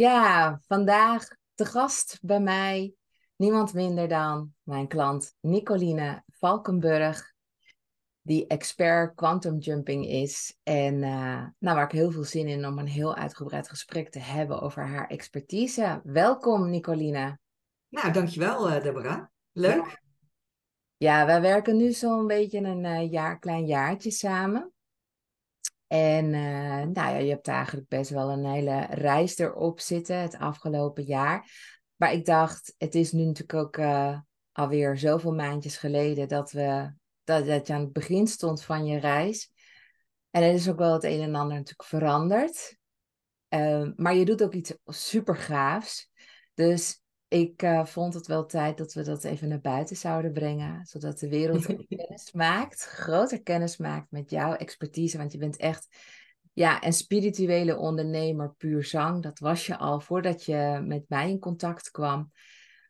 Ja, vandaag te gast bij mij niemand minder dan mijn klant Nicoline Valkenburg, die expert quantum jumping is. En uh, nou, waar ik heel veel zin in om een heel uitgebreid gesprek te hebben over haar expertise. Welkom, Nicoline. Nou, dankjewel, uh, Deborah. Leuk. Ja. ja, wij werken nu zo'n beetje een uh, jaar, klein jaartje samen. En uh, nou ja, je hebt eigenlijk best wel een hele reis erop zitten het afgelopen jaar. Maar ik dacht, het is nu natuurlijk ook uh, alweer zoveel maandjes geleden dat, we, dat, dat je aan het begin stond van je reis. En er is ook wel het een en ander natuurlijk veranderd. Uh, maar je doet ook iets super gaafs. Dus ik uh, vond het wel tijd dat we dat even naar buiten zouden brengen. Zodat de wereld kennis maakt, groter kennis maakt met jouw expertise. Want je bent echt ja, een spirituele ondernemer, puur zang. Dat was je al voordat je met mij in contact kwam.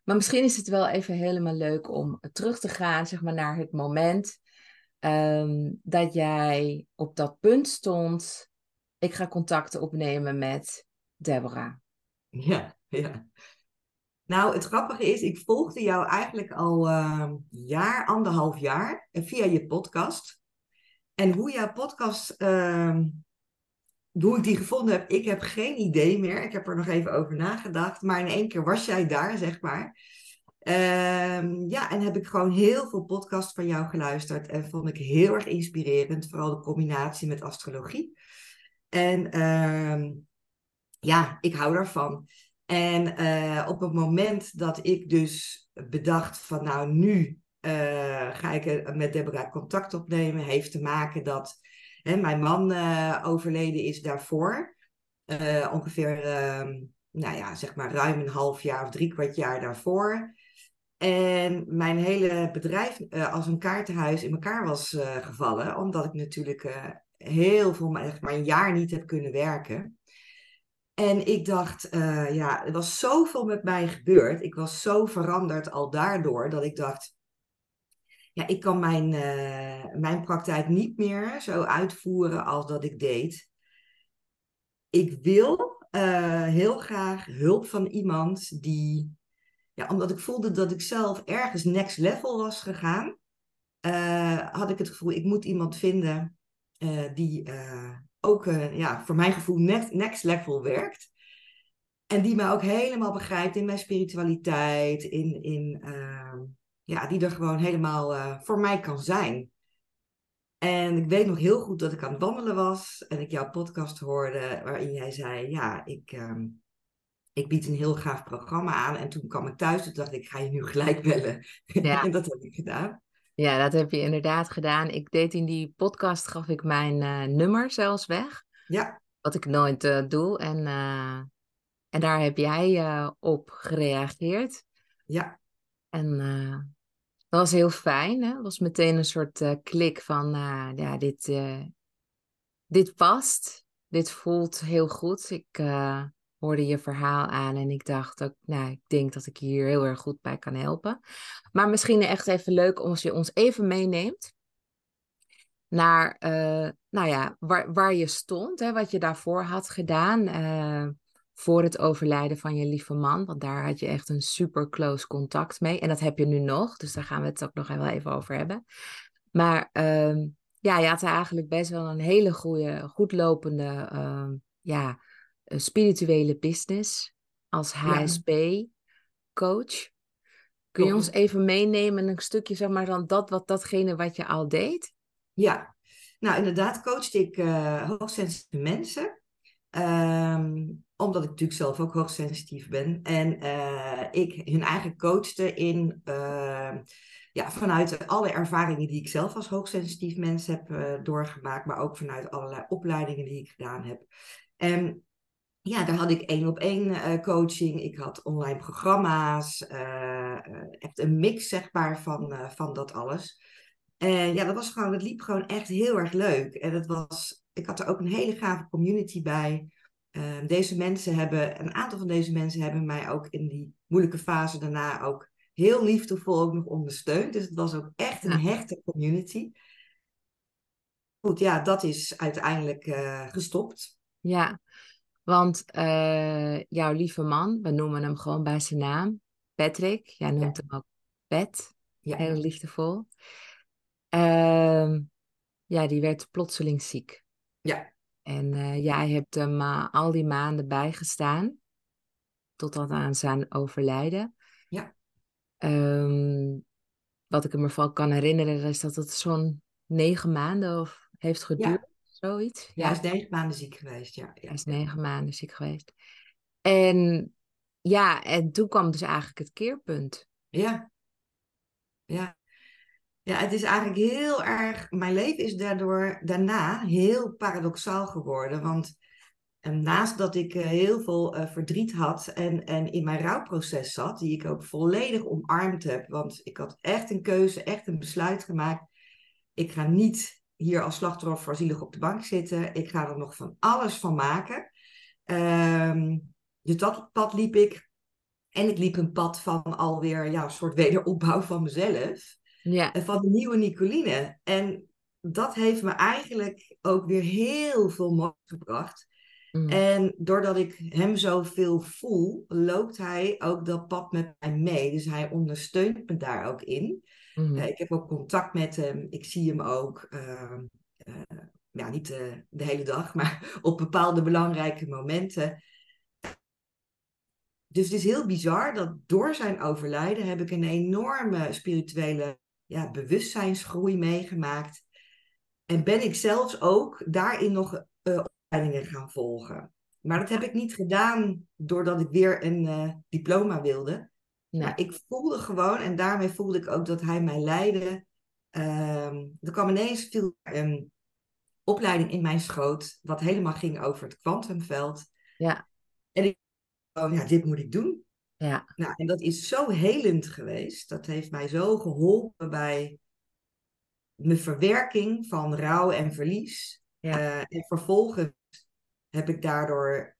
Maar misschien is het wel even helemaal leuk om terug te gaan zeg maar, naar het moment um, dat jij op dat punt stond. Ik ga contacten opnemen met Deborah. Ja, ja. Nou, het grappige is, ik volgde jou eigenlijk al uh, jaar, anderhalf jaar via je podcast. En hoe jouw podcast, uh, hoe ik die gevonden heb, ik heb geen idee meer. Ik heb er nog even over nagedacht. Maar in één keer was jij daar, zeg maar. Uh, ja, en heb ik gewoon heel veel podcasts van jou geluisterd. En vond ik heel erg inspirerend. Vooral de combinatie met astrologie. En ehm, ja, ik hou daarvan. En uh, op het moment dat ik dus bedacht van nou nu uh, ga ik met Deborah contact opnemen, heeft te maken dat hè, mijn man uh, overleden is daarvoor. ongeveer, nou ja, zeg maar ruim een half jaar of drie kwart jaar daarvoor. En mijn hele bedrijf als een kaartenhuis in elkaar was gevallen, omdat ik natuurlijk heel veel, maar een jaar niet heb kunnen werken. En ik dacht, uh, ja, er was zoveel met mij gebeurd. Ik was zo veranderd al daardoor dat ik dacht, ja, ik kan mijn, uh, mijn praktijk niet meer zo uitvoeren als dat ik deed. Ik wil uh, heel graag hulp van iemand die, ja, omdat ik voelde dat ik zelf ergens next level was gegaan, had ik het gevoel, ik moet iemand vinden die ook uh, ja, voor mijn gevoel next, next level werkt. En die mij ook helemaal begrijpt in mijn spiritualiteit. In, in, uh, ja, die er gewoon helemaal uh, voor mij kan zijn. En ik weet nog heel goed dat ik aan het wandelen was. En ik jouw podcast hoorde waarin jij zei... Ja, ik, uh, ik bied een heel gaaf programma aan. En toen kwam ik thuis en dacht ik, ga je nu gelijk bellen. Ja. en dat heb ik gedaan. Ja, dat heb je inderdaad gedaan. Ik deed in die podcast, gaf ik mijn uh, nummer zelfs weg. Ja. Wat ik nooit uh, doe. En, uh, en daar heb jij op gereageerd. Ja. En dat was heel fijn. Hè? Het was meteen een soort klik van, ja, dit, dit past. Dit voelt heel goed. Ik hoorde je verhaal aan en ik dacht ook, nou, ik denk dat ik hier heel erg goed bij kan helpen. Maar misschien echt even leuk als je ons even meeneemt naar, uh, nou ja, waar, waar je stond, hè, wat je daarvoor had gedaan. Uh, voor het overlijden van je lieve man. Want daar had je echt een super close contact mee. En dat heb je nu nog. Dus daar gaan we het ook nog wel even over hebben. Maar uh, ja, je had eigenlijk best wel een hele goede, goed lopende ehm, ja, spirituele business als HSP-coach. Kun je ons even meenemen, een stukje zeg maar dan dat, wat, datgene wat je al deed? Ja, nou inderdaad coachte ik uh, hoogsensitieve mensen. Um, omdat ik natuurlijk zelf ook hoogsensitief ben. En uh, ik hun eigen coachte in, uh, ja, vanuit alle ervaringen die ik zelf als hoogsensitief mens heb doorgemaakt. Maar ook vanuit allerlei opleidingen die ik gedaan heb. En ja, daar had ik één op één uh, coaching. Ik had online programma's. Uh, echt een mix, zeg maar, van, van dat alles. En ja, dat was gewoon, het liep gewoon echt heel erg leuk. En het was, ik had er ook een hele gave community bij. Ehm, deze mensen hebben, een aantal van deze mensen hebben mij ook in die moeilijke fase daarna ook heel liefdevol ook nog ondersteund. Dus het was ook echt een hechte community. Goed, ja, dat is uiteindelijk gestopt. Ja, Want eh, jouw lieve man, we noemen hem gewoon bij zijn naam, Patrick. Jij noemt hem ook Pat, Ja. heel liefdevol. Ehm, ja, die werd plotseling ziek. Ja. En eh, jij hebt hem eh, al die maanden bijgestaan, totdat aan zijn overlijden. Ja. Ehm, wat ik me van kan herinneren, is dat het zo'n negen maanden of heeft geduurd, zoiets. Ja, hij is negen maanden ziek geweest. Ja, ja. Hij is negen maanden ziek geweest. En ja, en toen kwam dus eigenlijk het keerpunt. Ja. Ja. Ja, het is eigenlijk heel erg. Mijn leven is daardoor daarna heel paradoxaal geworden. Want eh, naast dat ik eh, heel veel eh, verdriet had en, en in mijn rouwproces zat, die ik ook volledig omarmd heb. Want ik had echt een keuze, echt een besluit gemaakt. Ik ga niet hier als slachtoffer zielig op de bank zitten. Ik ga er nog van alles van maken. Ehm, dus dat pad liep ik. En ik liep een pad van alweer ja, een soort wederopbouw van mezelf. Ja, En van de nieuwe Nicoline. En dat heeft me eigenlijk ook weer heel veel moois gebracht. mm, En doordat ik hem zoveel voel, loopt hij ook dat pad met mij mee. Dus hij ondersteunt me daar ook in. Mm, Eh, ik heb ook contact met hem. Ik zie hem ook. eh, eh, ja, niet eh, de hele dag, maar op bepaalde belangrijke momenten. Dus het is heel bizar dat door zijn overlijden heb ik een enorme spirituele ja, bewustzijnsgroei meegemaakt. En ben ik zelfs ook daarin nog opleidingen gaan volgen. Maar dat heb ik niet gedaan doordat ik weer een diploma wilde. Maar ik voelde gewoon, en daarmee voelde ik ook dat hij mij leidde. Ehm, er kwam ineens veel een opleiding in mijn schoot, wat helemaal ging over het kwantumveld. Ja. En ik oh ja, dit moet ik doen. ja, Nou, en dat is zo helend geweest. Dat heeft mij zo geholpen bij mijn verwerking van rouw en verlies. Ja. Eh, en vervolgens heb ik daardoor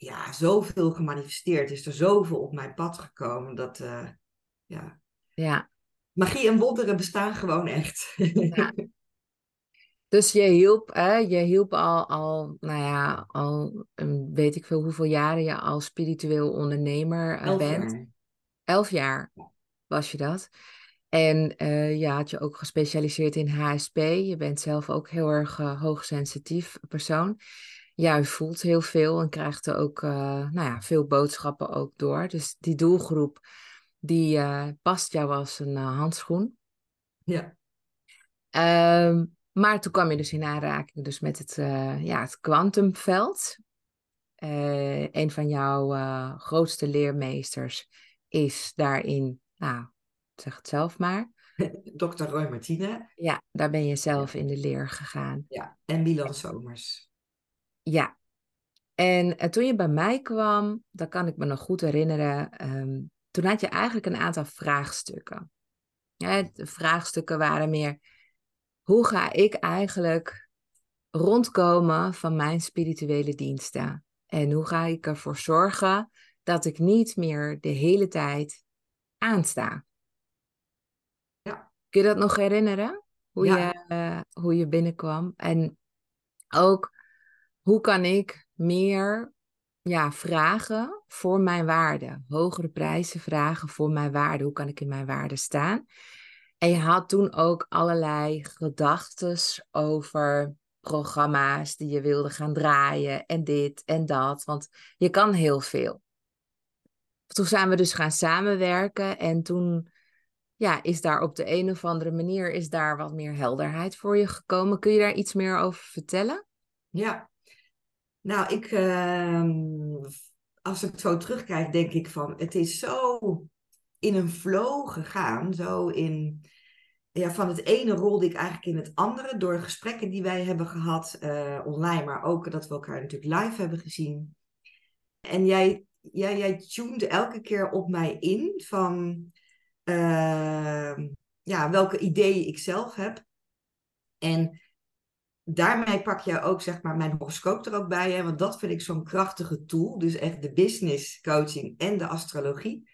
ja, zoveel gemanifesteerd. Is er zoveel op mijn pad gekomen dat eh, ja, ja. magie en wonderen bestaan gewoon echt. Ja. Dus je hielp, hè, je hielp al, al, nou ja, al um, weet ik veel hoeveel jaren je als spiritueel ondernemer eh, Elf bent. jaar. Elf jaar was je dat. En eh je had je ook gespecialiseerd in HSP. Je bent zelf ook heel erg eh, hoogsensitief persoon. Ja, je voelt heel veel en krijgt er ook eh, nou ja, veel boodschappen ook door. Dus die doelgroep, die eh, past jou als een eh, handschoen. Ja. Ehm, maar toen kwam je dus in aanraking dus met het, ja, het kwantumveld. Een van jouw grootste leermeesters is daarin, nou, zeg het zelf maar. Dr. Roy Martina Ja, daar ben je zelf in de leer gegaan. ja. en Milan Somers. Ja. En eh, toen je bij mij kwam, dat kan ik me nog goed herinneren, ehm, toen had je eigenlijk een aantal vraagstukken. Ja, de vraagstukken waren meer, hoe ga ik eigenlijk rondkomen van mijn spirituele diensten? En hoe ga ik ervoor zorgen dat ik niet meer de hele tijd aansta? Ja. Kun je dat nog herinneren? Hoe, Ja. je, eh, hoe je binnenkwam? En ook, hoe kan ik meer ja, vragen voor mijn waarde? Hogere prijzen vragen voor mijn waarde. Hoe kan ik in mijn waarde staan? En je had toen ook allerlei gedachten over programma's die je wilde gaan draaien en dit en dat. Want je kan heel veel. Toen zijn we dus gaan samenwerken en toen ja, is daar op de een of andere manier is daar wat meer helderheid voor je gekomen. Kun je daar iets meer over vertellen? Ja, nou, ik, ehm, als ik zo terugkijk, denk ik van, het is zo in een flow gegaan, zo in, ja, van het ene rolde ik eigenlijk in het andere, door gesprekken die wij hebben gehad eh, online, maar ook dat we elkaar natuurlijk live hebben gezien. En jij, jij, jij tuned elke keer op mij in van, ehm, ja, welke ideeën ik zelf heb. En daarmee pak jij ook zeg maar mijn horoscoop er ook bij, hè? want dat vind ik zo'n krachtige tool. Dus echt de business coaching en de astrologie.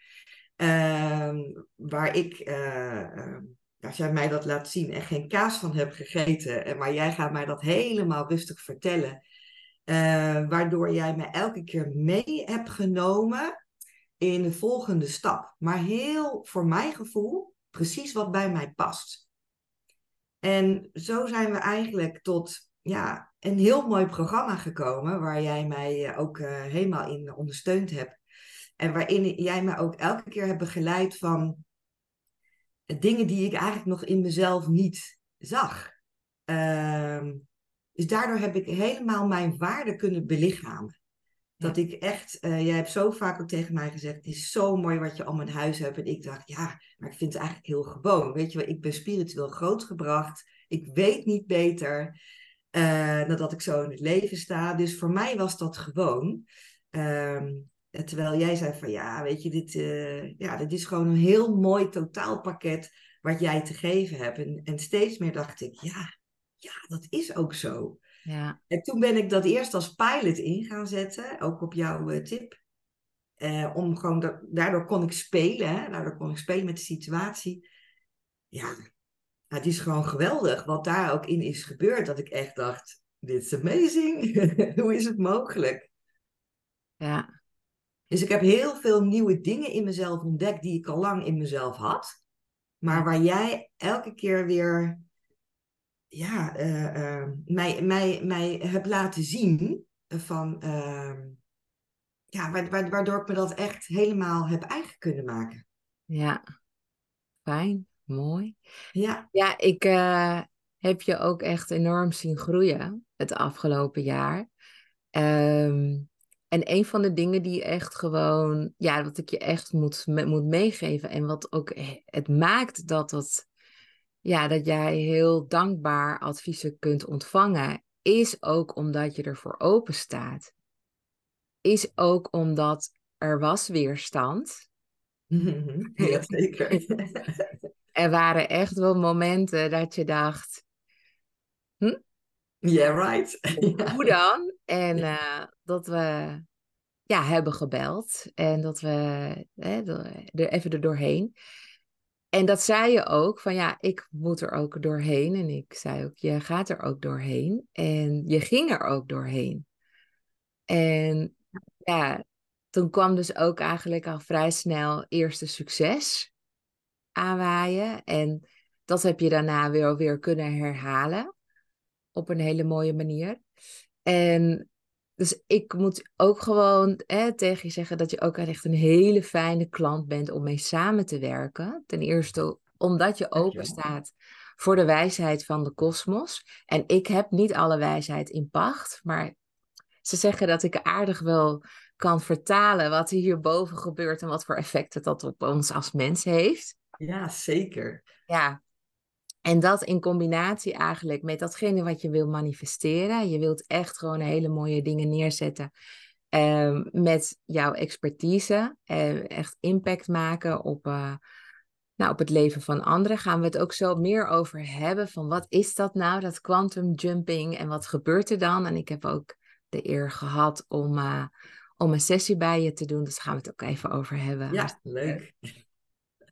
Ehm, waar ik, eh, eh, als jij mij dat laat zien en geen kaas van heb gegeten, en maar jij gaat mij dat helemaal rustig vertellen. eh, waardoor jij me elke keer mee hebt genomen in de volgende stap. Maar heel, voor mijn gevoel, precies wat bij mij past. En zo zijn we eigenlijk tot ja, een heel mooi programma gekomen, waar jij mij eh, ook uh, helemaal in ondersteund hebt. En waarin jij me ook elke keer hebt begeleid van dingen die ik eigenlijk nog in mezelf niet zag. Uh, dus daardoor heb ik helemaal mijn waarde kunnen belichamen. Dat ik echt, uh, jij hebt zo vaak ook tegen mij gezegd, het is zo mooi wat je allemaal in huis hebt. En ik dacht, ja, maar ik vind het eigenlijk heel gewoon. Weet je wel, ik ben spiritueel grootgebracht. Ik weet niet beter uh, dan dat ik zo in het leven sta. Dus voor mij was dat gewoon. Uh, terwijl jij zei van, ja, weet je, dit, uh, ja, dit is gewoon een heel mooi totaalpakket wat jij te geven hebt. En, en steeds meer dacht ik, ja, ja, dat is ook zo. Ja. En toen ben ik dat eerst als pilot in gaan zetten, ook op jouw uh, tip. Uh, om gewoon da daardoor kon ik spelen, hè? daardoor kon ik spelen met de situatie. Ja, het is gewoon geweldig wat daar ook in is gebeurd. Dat ik echt dacht, dit is amazing. Hoe is het mogelijk? Ja. Dus ik heb heel veel nieuwe dingen in mezelf ontdekt die ik al lang in mezelf had. Maar waar jij elke keer weer ja, uh, uh, mij, mij, mij hebt laten zien van, uh, ja, waardoor ik me dat echt helemaal heb eigen kunnen maken. Ja, fijn, mooi. Ja, ja ik heb je ook echt enorm zien groeien het afgelopen jaar. Um, en een van de dingen die echt gewoon, ja, wat ik je echt moet, moet meegeven en wat ook het maakt dat dat ja, dat jij heel dankbaar adviezen kunt ontvangen, is ook omdat je ervoor open staat. Is ook omdat er was weerstand. Ja, zeker. er waren echt wel momenten dat je dacht. Hm? Yeah, right. Hoe dan? En uh, dat we ja, hebben gebeld en dat we er even er doorheen. En dat zei je ook, van ja, ik moet er ook doorheen. En ik zei ook, je gaat er ook doorheen. En je ging er ook doorheen. En ja, toen kwam dus ook eigenlijk al vrij snel eerste succes aanwaaien. En dat heb je daarna weer, weer kunnen herhalen op een hele mooie manier. En dus ik moet ook gewoon hè, tegen je zeggen dat je ook echt een hele fijne klant bent om mee samen te werken. Ten eerste omdat je open staat voor de wijsheid van de kosmos. En ik heb niet alle wijsheid in pacht, maar ze zeggen dat ik aardig wel kan vertalen wat er hierboven gebeurt en wat voor effecten dat op ons als mens heeft. Ja, zeker. Ja, en dat in combinatie eigenlijk met datgene wat je wil manifesteren. Je wilt echt gewoon hele mooie dingen neerzetten uh, met jouw expertise. Uh, echt impact maken op, uh, nou, op het leven van anderen. Gaan we het ook zo meer over hebben van wat is dat nou, dat quantum jumping en wat gebeurt er dan? En ik heb ook de eer gehad om, eh, om een sessie bij je te doen. Dus daar gaan we het ook even over hebben. Ja, leuk.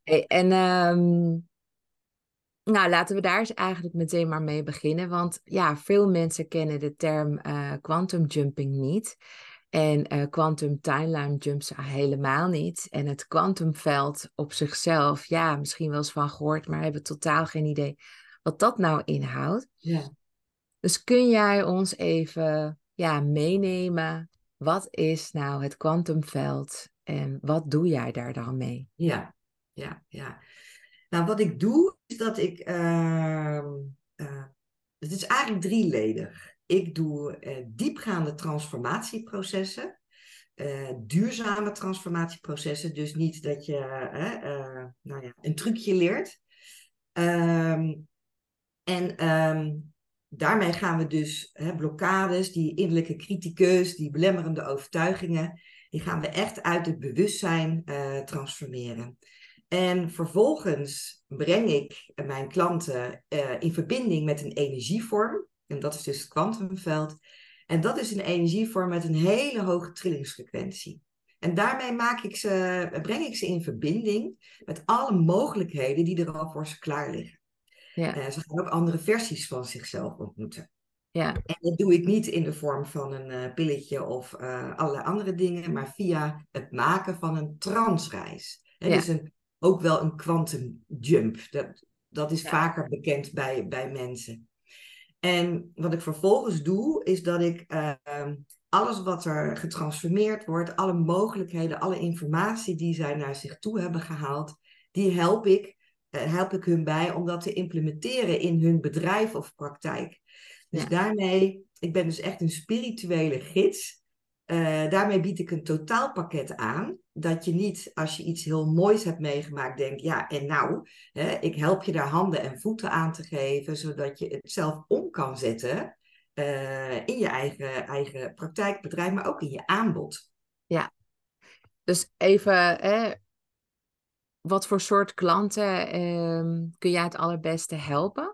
Hey, en... Um, nou, laten we daar eens eigenlijk meteen maar mee beginnen. Want ja, veel mensen kennen de term quantum jumping niet. En quantum timeline jumps helemaal niet. En het kwantumveld op zichzelf, ja, misschien wel eens van gehoord, maar hebben totaal geen idee wat dat nou inhoudt. Ja. Dus kun jij ons even ja, meenemen? Wat is nou het kwantumveld en wat doe jij daar dan mee? Ja, ja, ja. Nou, wat ik doe, dat ik. Uh, uh, het is eigenlijk drieledig. Ik doe uh, diepgaande transformatieprocessen. duurzame transformatieprocessen. Dus niet dat je nou ja, een trucje leert. Um, en um, daarmee gaan we dus hè, blokkades, die innerlijke criticus, die belemmerende overtuigingen, die gaan we echt uit het bewustzijn transformeren. En vervolgens breng ik mijn klanten uh, in verbinding met een energievorm. En dat is dus het kwantumveld. En dat is een energievorm met een hele hoge trillingsfrequentie. En daarmee maak ik ze, breng ik ze in verbinding met alle mogelijkheden die er al voor ze klaar liggen. Ja. Uh, ze gaan ook andere versies van zichzelf ontmoeten. Ja. En dat doe ik niet in de vorm van een uh, pilletje of uh, allerlei andere dingen, maar via het maken van een transreis. En ja. dus een, ook wel een quantum jump. Dat, dat is Ja. vaker bekend bij, bij mensen. En wat ik vervolgens doe, is dat ik ehm, alles wat er getransformeerd wordt, alle mogelijkheden, alle informatie die zij naar zich toe hebben gehaald, die help ik, eh, help ik hun bij om dat te implementeren in hun bedrijf of praktijk. Dus Ja. daarmee, ik ben dus echt een spirituele gids. Eh, daarmee bied ik een totaalpakket aan. Dat je niet, als je iets heel moois hebt meegemaakt, denkt, ja, en nou, hè, ik help je daar handen en voeten aan te geven, zodat je het zelf om kan zetten eh, in je eigen, eigen praktijk, bedrijf, maar ook in je aanbod. Dus even, hè, wat voor soort klanten ehm, kun jij het allerbeste helpen?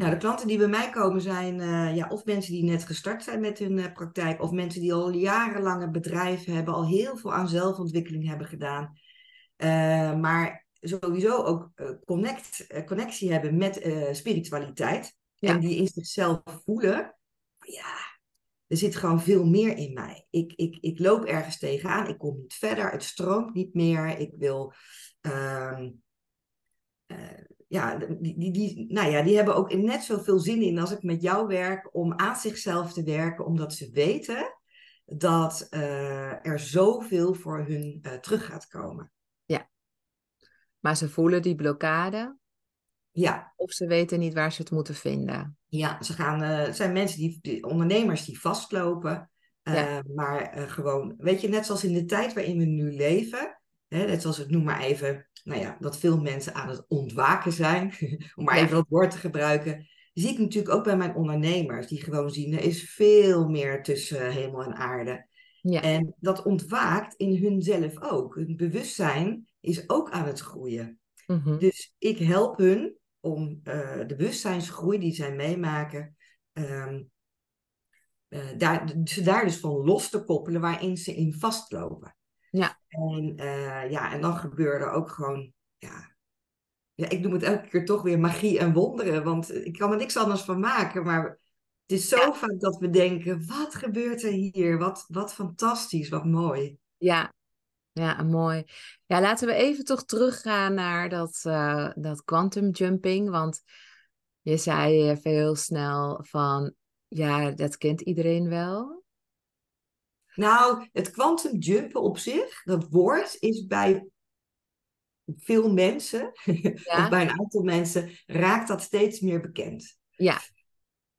Nou, de klanten die bij mij komen zijn eh, ja, of mensen die net gestart zijn met hun eh, praktijk, of mensen die al jarenlang een bedrijf hebben, al heel veel aan zelfontwikkeling hebben gedaan. Eh, maar sowieso ook connect, connectie hebben met spiritualiteit. Ja. En die in zichzelf voelen, ja, er zit gewoon veel meer in mij. Ik, ik, ik loop ergens tegenaan, ik kom niet verder, het stroomt niet meer. Ik wil, ehm, eh, ja, die, die, die, nou ja, die hebben ook net zoveel zin in als ik met jou werk om aan zichzelf te werken, omdat ze weten dat eh, er zoveel voor hun eh, terug gaat komen. Maar ze voelen die blokkade Ja, of ze weten niet waar ze het moeten vinden. Ja, ze gaan, eh, het zijn mensen die, die- ondernemers die vastlopen. Ja. Maar gewoon, weet je, net zoals in de tijd waarin we nu leven, hè, net zoals ik noem maar even, nou ja, dat veel mensen aan het ontwaken zijn, om maar even dat woord te gebruiken, zie ik natuurlijk ook bij mijn ondernemers, die gewoon zien, er is veel meer tussen hemel en aarde. Ja. En dat ontwaakt in hunzelf ook. Hun bewustzijn is ook aan het groeien. Mhm. Dus ik help hun om eh, de bewustzijnsgroei die zij meemaken, ehm, eh, daar, ze daar dus van los te koppelen waarin ze in vastlopen. Ja. En, eh, ja, en dan gebeuren er ook gewoon, ja, ja, ik noem het elke keer toch weer magie en wonderen, want ik kan er niks anders van maken, maar het is zo Ja. vaak dat we denken, wat gebeurt er hier? Wat, wat fantastisch, wat mooi. Ja, ja, mooi. Ja, laten we even toch teruggaan naar dat, eh, dat quantum jumping. Want je zei even heel snel van, ja, dat kent iedereen wel. Nou, het quantum jumpen op zich, dat woord is bij veel mensen, Ja. of bij een aantal mensen, raakt dat steeds meer bekend. Ja,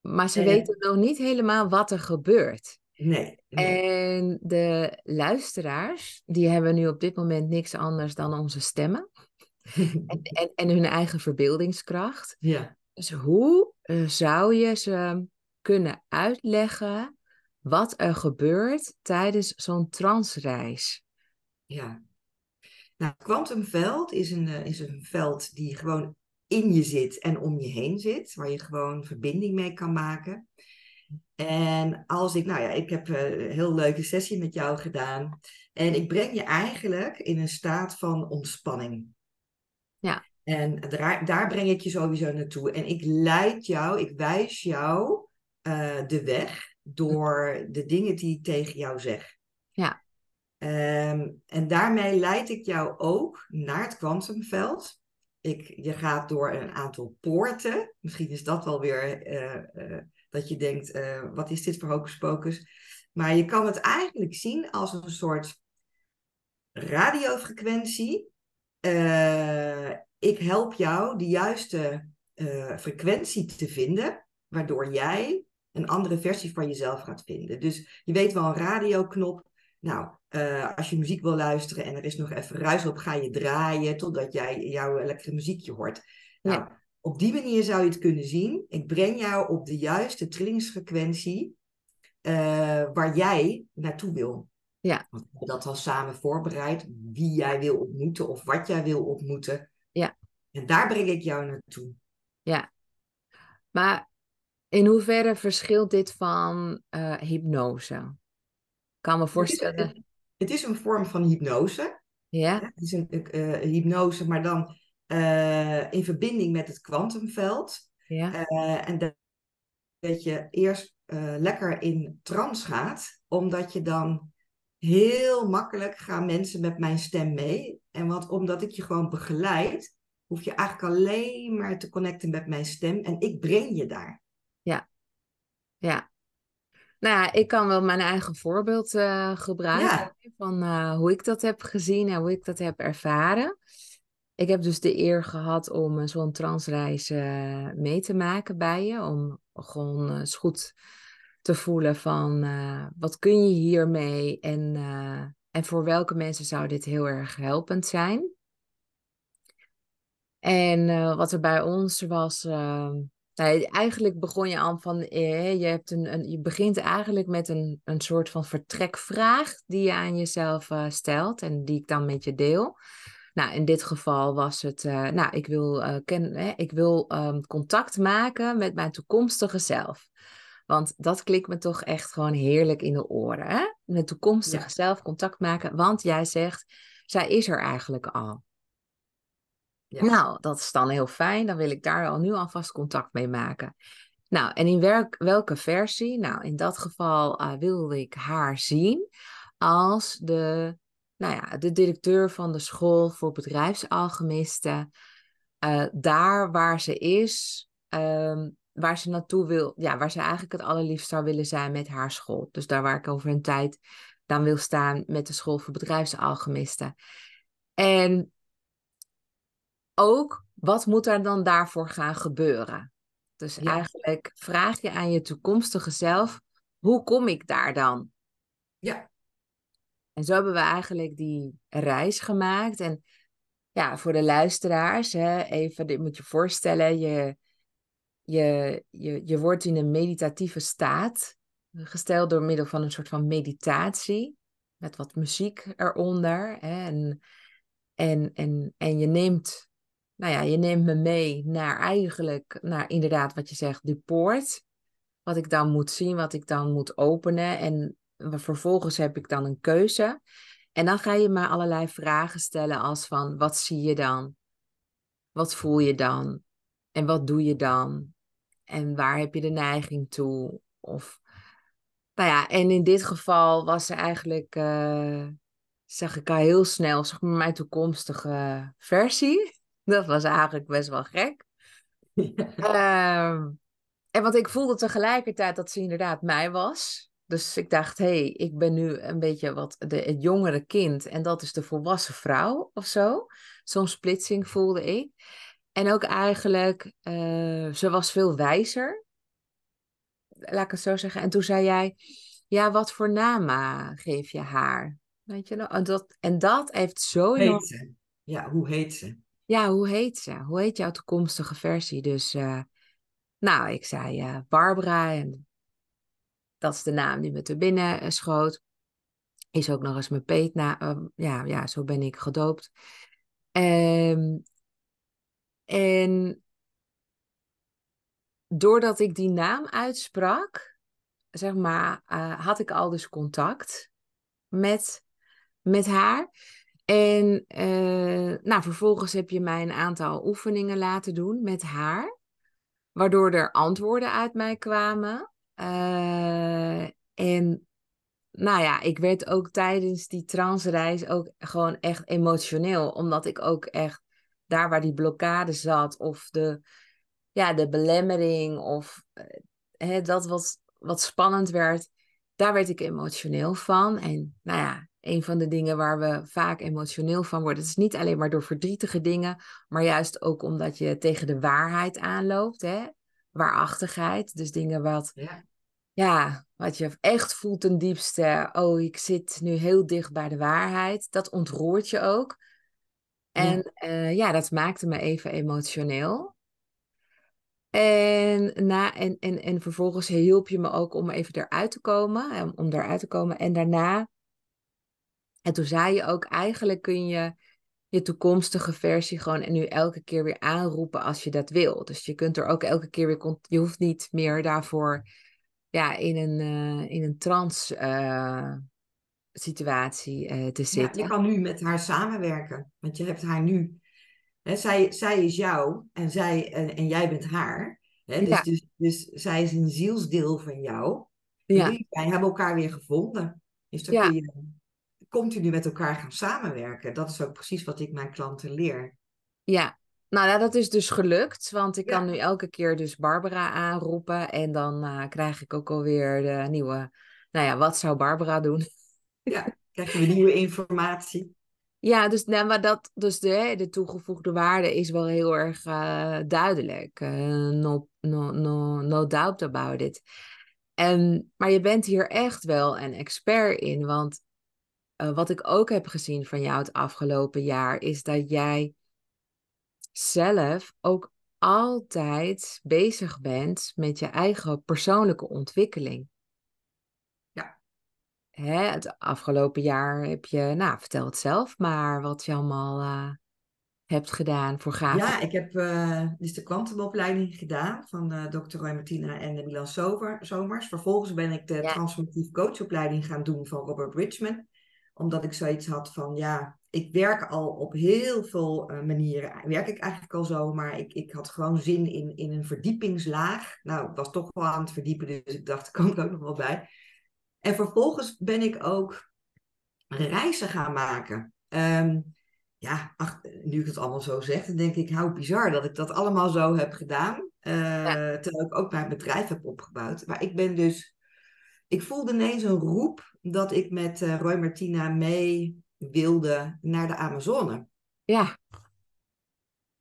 maar ze weten nog niet helemaal wat er gebeurt. Nee, nee. En de luisteraars, die hebben nu op dit moment niks anders dan onze stemmen en, en, en hun eigen verbeeldingskracht. ja. Dus hoe eh, zou je ze kunnen uitleggen wat er gebeurt tijdens zo'n transreis? Ja. Nou, het kwantumveld is een, eh, is een veld die gewoon in je zit en om je heen zit, waar je gewoon verbinding mee kan maken. En als ik, nou ja, ik heb eh, een heel leuke sessie met jou gedaan. En ik breng je eigenlijk in een staat van ontspanning. Ja. En daar, daar breng ik je sowieso naartoe. En ik leid jou, ik wijs jou eh, de weg door de dingen die ik tegen jou zeg. Ja. Ehm, en daarmee leid ik jou ook naar het kwantumveld. Ik, je gaat door een aantal poorten. Misschien is dat wel weer eh, eh, dat je denkt, eh, wat is dit voor hocus pocus? Maar je kan het eigenlijk zien als een soort radiofrequentie. Ik help jou de juiste frequentie te vinden, waardoor jij een andere versie van jezelf gaat vinden. Dus je weet wel een radioknop. Nou, eh, als je muziek wil luisteren en er is nog even ruis op, ga je draaien totdat jij jouw lekkere muziekje hoort. Nou, op die manier zou je het kunnen zien. Ik breng jou op de juiste trillingsfrequentie eh, waar jij naartoe wil. Ja. Want we hebben dat al samen voorbereid, wie jij wil ontmoeten of wat jij wil ontmoeten. Ja. En daar breng ik jou naartoe. Maar in hoeverre verschilt dit van eh, hypnose? Ik kan me voorstellen. Het is een vorm van hypnose. Ja, Het is een eh, hypnose, maar dan eh, in verbinding met het kwantumveld. ja, en da- dat je eerst lekker in trance gaat, omdat je dan heel makkelijk gaan mensen met mijn stem mee. En wat, omdat ik je gewoon begeleid, hoef je eigenlijk alleen maar te connecten met mijn stem en ik breng je daar. Ja. Nou ja, ik kan wel mijn eigen voorbeeld uh, gebruiken van uh, hoe ik dat heb gezien en hoe ik dat heb ervaren. Ik heb dus de eer gehad om zo'n transreis uh, mee te maken bij je, om gewoon eens goed te voelen van wat kun je hiermee en, en voor welke mensen zou dit heel erg helpend zijn. En wat er bij ons was, ehm, Nee, eigenlijk begon je aan van, eh, je, hebt een, een, je begint eigenlijk met een, een soort van vertrekvraag die je aan jezelf uh, stelt en die ik dan met je deel. Nou, in dit geval was het, uh, nou, ik wil, uh, ken, eh, ik wil um, contact maken met mijn toekomstige zelf. Want dat klikt me toch echt gewoon heerlijk in de oren. Hè? Met toekomstige ja. zelf contact maken, want jij zegt, zij is er eigenlijk al. Nou, dat is dan heel fijn. Dan wil ik daar al nu alvast contact mee maken. Nou, en in welk, welke versie? Nou, in dat geval uh, wilde ik haar zien als de, nou ja, de directeur van de school voor bedrijfsalchemisten. Uh, daar waar ze is, um, waar ze naartoe wil, ja, waar ze eigenlijk het allerliefst zou willen zijn met haar school. Dus daar waar ik over een tijd dan wil staan met de school voor bedrijfsalchemisten. En ook, wat moet er dan daarvoor gaan gebeuren? Dus eigenlijk vraag je aan je toekomstige zelf, hoe kom ik daar dan? Ja. En zo hebben we eigenlijk die reis gemaakt. En ja, voor de luisteraars, hè, even, dit moet je voorstellen, je, je, je, je wordt in een meditatieve staat gesteld door middel van een soort van meditatie, met wat muziek eronder. Hè, en, en, en, en je neemt nou ja, je neemt me mee naar eigenlijk, naar inderdaad wat je zegt, de poort. Wat ik dan moet zien, wat ik dan moet openen. En vervolgens heb ik dan een keuze. En dan ga je me allerlei vragen stellen als van, wat zie je dan? Wat voel je dan? En wat doe je dan? En waar heb je de neiging toe? Of, nou ja, en in dit geval was ze eigenlijk, uh, zeg ik al heel snel, zeg maar mijn toekomstige versie. Dat was eigenlijk best wel gek. Um, en want ik voelde tegelijkertijd dat ze inderdaad mij was. Dus ik dacht, hé, hey, ik ben nu een beetje wat de, het jongere kind en dat is de volwassen vrouw of zo. Zo'n splitsing voelde ik. En ook eigenlijk, uh, ze was veel wijzer. Laat ik het zo zeggen. En toen zei jij, ja, wat voor naam geef je haar? Weet je nog? En dat, en dat heeft zo enorm... Ja, hoe heet ze? Ja, hoe heet ze? Hoe heet jouw toekomstige versie? Dus, uh, nou, ik zei uh, Barbara en dat is de naam die me te binnen uh, schoot. Is ook nog eens mijn peetnaam. ja, ja, zo ben ik gedoopt. Um, en doordat ik die naam uitsprak, zeg maar, had ik al dus contact met, met haar. En uh, nou, vervolgens heb je mij een aantal oefeningen laten doen met haar, waardoor er antwoorden uit mij kwamen. Uh, en nou ja, ik werd ook tijdens die transreis ook gewoon echt emotioneel, omdat ik ook echt daar waar die blokkade zat of de, ja, de belemmering of uh, dat wat, wat spannend werd, daar werd ik emotioneel van. En nou ja, een van de dingen waar we vaak emotioneel van worden. Het is niet alleen maar door verdrietige dingen, maar juist ook omdat je tegen de waarheid aanloopt, hè? waarachtigheid. Dus dingen wat, ja. ja, wat je echt voelt ten diepste. Oh, ik zit nu heel dicht bij de waarheid. Dat ontroert je ook. En ja, uh, ja dat maakte me even emotioneel. En, na, en, en, en vervolgens hielp je me ook om even eruit te komen. Om eruit te komen. En daarna en toen zei je ook, eigenlijk kun je je toekomstige versie gewoon en nu elke keer weer aanroepen als je dat wil. Dus je kunt er ook elke keer weer, je hoeft niet meer daarvoor ja, in een, uh, in een trance uh, situatie uh, te zitten. Ja, je kan nu met haar samenwerken, want je hebt haar nu, hè, zij, zij is jou en, zij, en, en jij bent haar. Hè? Dus, dus, dus zij is een zielsdeel van jou. Ja, twee hebben elkaar weer gevonden. Dus kun je continu met elkaar gaan samenwerken. Dat is ook precies wat ik mijn klanten leer. ja. Nou ja, dat is dus gelukt, want ik kan nu elke keer dus Barbara aanroepen en dan eh, krijg ik ook alweer de nieuwe, nou ja, wat zou Barbara doen? ja. Krijg je weer nieuwe informatie. Ja, dus, nou, maar dat, dus de, de toegevoegde waarde is wel heel erg eh, duidelijk. Eh, no, no, no, no doubt about it. En, maar je bent hier echt wel een expert in, want eh, wat ik ook heb gezien van jou het afgelopen jaar, is dat jij zelf ook altijd bezig bent met je eigen persoonlijke ontwikkeling. Ja. Hè, het afgelopen jaar heb je, nou, vertel het zelf maar wat je allemaal eh, hebt gedaan voor gave. Ja, ik heb eh, dus de kwantumopleiding gedaan van eh Dr. Roy Martina en de Milan Zomers. Vervolgens ben ik de Ja, transformatief coachopleiding gaan doen van Robert Bridgman. Omdat ik zoiets had van, ja, ik werk al op heel veel eh, manieren. Werk ik eigenlijk al zo, maar ik, ik had gewoon zin in, in een verdiepingslaag. Nou, ik was toch wel aan het verdiepen, dus ik dacht, daar kom ik ook nog wel bij. En vervolgens ben ik ook reizen gaan maken. Ehm, ja, ach, nu ik het allemaal zo zeg, dan denk ik, hoe bizar dat ik dat allemaal zo heb gedaan. eh, ja, terwijl ik ook mijn bedrijf heb opgebouwd. Maar ik ben dus, ik voelde ineens een roep dat ik met eh, Roy Martina mee wilde naar de Amazone. ja,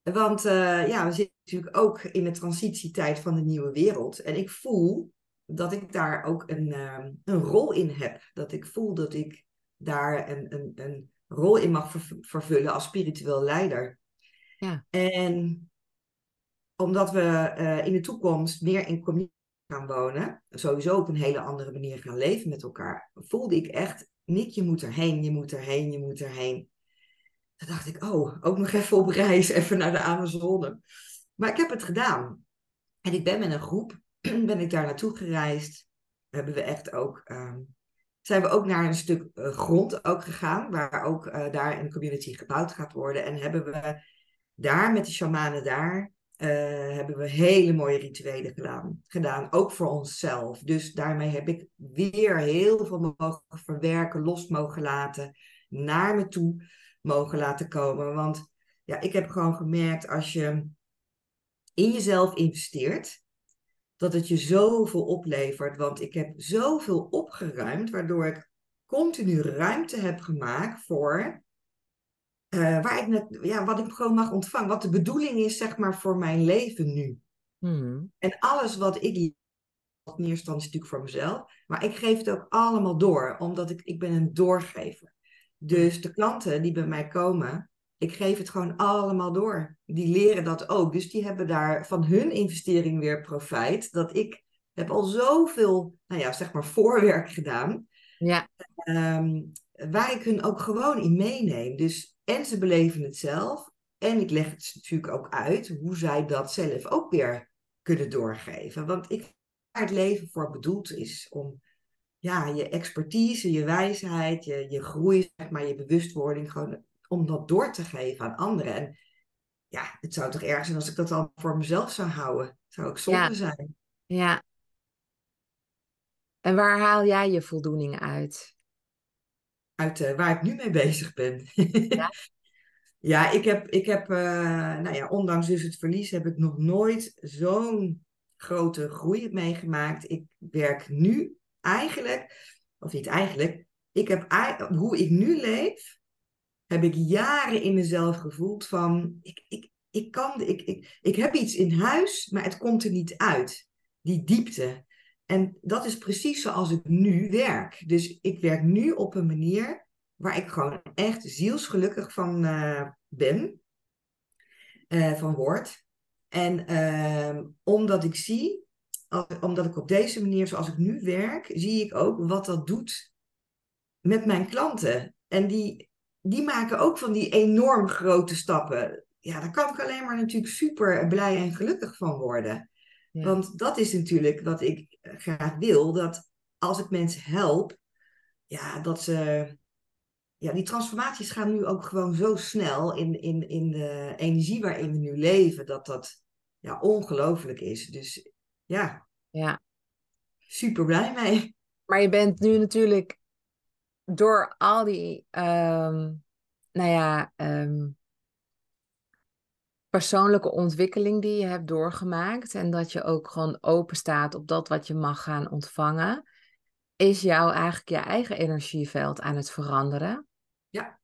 Want eh, ja, we zitten natuurlijk ook in de transitietijd van de nieuwe wereld. En ik voel dat ik daar ook een, ehm, een rol in heb. Dat ik voel dat ik daar een, een, een rol in mag ver- vervullen als spiritueel leider. ja, En omdat we eh, in de toekomst meer in community gaan wonen, sowieso op een hele andere manier gaan leven met elkaar, voelde ik echt, Nick, je moet erheen, je moet erheen, je moet erheen. Toen dacht ik, oh, ook nog even op reis, even naar de Amazone. Maar ik heb het gedaan. En ik ben met een groep, ben ik daar naartoe gereisd. Hebben we echt ook, ehm, zijn we ook naar een stuk eh, grond ook gegaan, waar ook eh, daar een community gebouwd gaat worden. En hebben we daar met de shamanen daar, eh, hebben we hele mooie rituelen gedaan, gedaan. Ook voor onszelf. Dus daarmee heb ik weer heel veel mogen verwerken, los mogen laten, naar me toe mogen laten komen. Want ja, ik heb gewoon gemerkt als je in jezelf investeert, dat het je zoveel oplevert. Want ik heb zoveel opgeruimd, waardoor ik continu ruimte heb gemaakt voor eh, waar ik net, ja, wat ik gewoon mag ontvangen. Wat de bedoeling is, zeg maar, voor mijn leven nu. hmm, En alles wat ik eerste instantie is natuurlijk voor mezelf, maar ik geef het ook allemaal door, omdat ik, ik ben een doorgever. Dus de klanten die bij mij komen, ik geef het gewoon allemaal door. Die leren dat ook. Dus die hebben daar van hun investering weer profijt. Dat ik heb al zoveel, nou ja, zeg maar voorwerk gedaan. ja, ehm, waar ik hun ook gewoon in meeneem. Dus en ze beleven het zelf. En ik leg het natuurlijk ook uit hoe zij dat zelf ook weer kunnen doorgeven. Want ik waar het leven voor bedoeld is om ja, je expertise, je wijsheid, je, je groei, zeg maar, je bewustwording, gewoon om dat door te geven aan anderen. En ja, het zou toch erg zijn als ik dat dan voor mezelf zou houden. Zou ook zonde ja, zijn. ja. En waar haal jij je voldoening uit? Uit eh, waar ik nu mee bezig ben. Ja, Ja, ik heb, ik heb eh, nou ja, ondanks dus het verlies heb ik nog nooit zo'n grote groei meegemaakt. Ik werk nu eigenlijk, of niet eigenlijk, ik heb, hoe ik nu leef, heb ik jaren in mezelf gevoeld van, ik, ik, ik kan, ik, ik, ik heb iets in huis, maar het komt er niet uit. Die diepte. En dat is precies zoals ik nu werk. Dus ik werk nu op een manier waar ik gewoon echt zielsgelukkig van eh, ben, eh, van word. En ehm, omdat ik zie, als- omdat ik op deze manier, zoals ik nu werk, zie ik ook wat dat doet met mijn klanten. En die, die maken ook van die enorm grote stappen. Ja, daar kan ik alleen maar natuurlijk super blij en gelukkig van worden. Ja, Want dat is natuurlijk wat ik graag wil, dat als ik mensen help, ja, dat ze ja, die transformaties gaan nu ook gewoon zo snel in, in, in de energie waarin we nu leven, dat dat ja, ongelooflijk is. Dus ja, ja, super blij mee. maar je bent nu natuurlijk door al die, ehm, nou ja, ehm, persoonlijke ontwikkeling die je hebt doorgemaakt en dat je ook gewoon open staat op dat wat je mag gaan ontvangen, is jou eigenlijk je eigen energieveld aan het veranderen. Ja.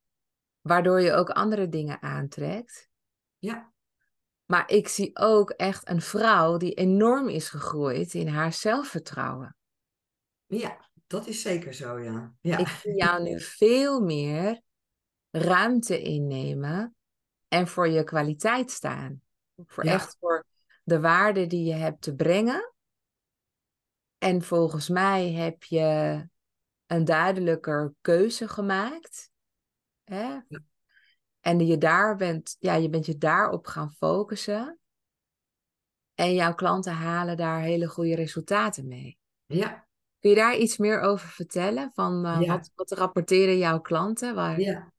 Waardoor je ook andere dingen aantrekt. Ja, Maar ik zie ook echt een vrouw die enorm is gegroeid in haar zelfvertrouwen. ja, dat is zeker zo, ja. Ja, Ik zie jou nu veel meer ruimte innemen en voor je kwaliteit staan. Voor Ja. echt voor de waarde die je hebt te brengen. En volgens mij heb je een duidelijker keuze gemaakt. Hè? Ja. En je, daar bent, ja, je bent je daarop gaan focussen. En jouw klanten halen daar hele goede resultaten mee. ja, Kun je daar iets meer over vertellen? Van eh, Ja. wat, wat rapporteren jouw klanten? Waar... ja.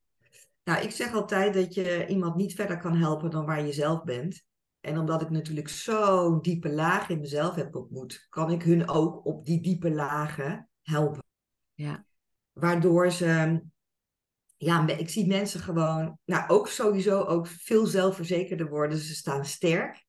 Nou, ik zeg altijd dat je iemand niet verder kan helpen dan waar je zelf bent. En omdat ik natuurlijk zo'n diepe laag in mezelf heb ontmoet, kan ik hun ook op die diepe lagen helpen. Ja. Waardoor ze, ja, ik zie mensen gewoon, nou ook sowieso ook veel zelfverzekerder worden. Ze staan sterk.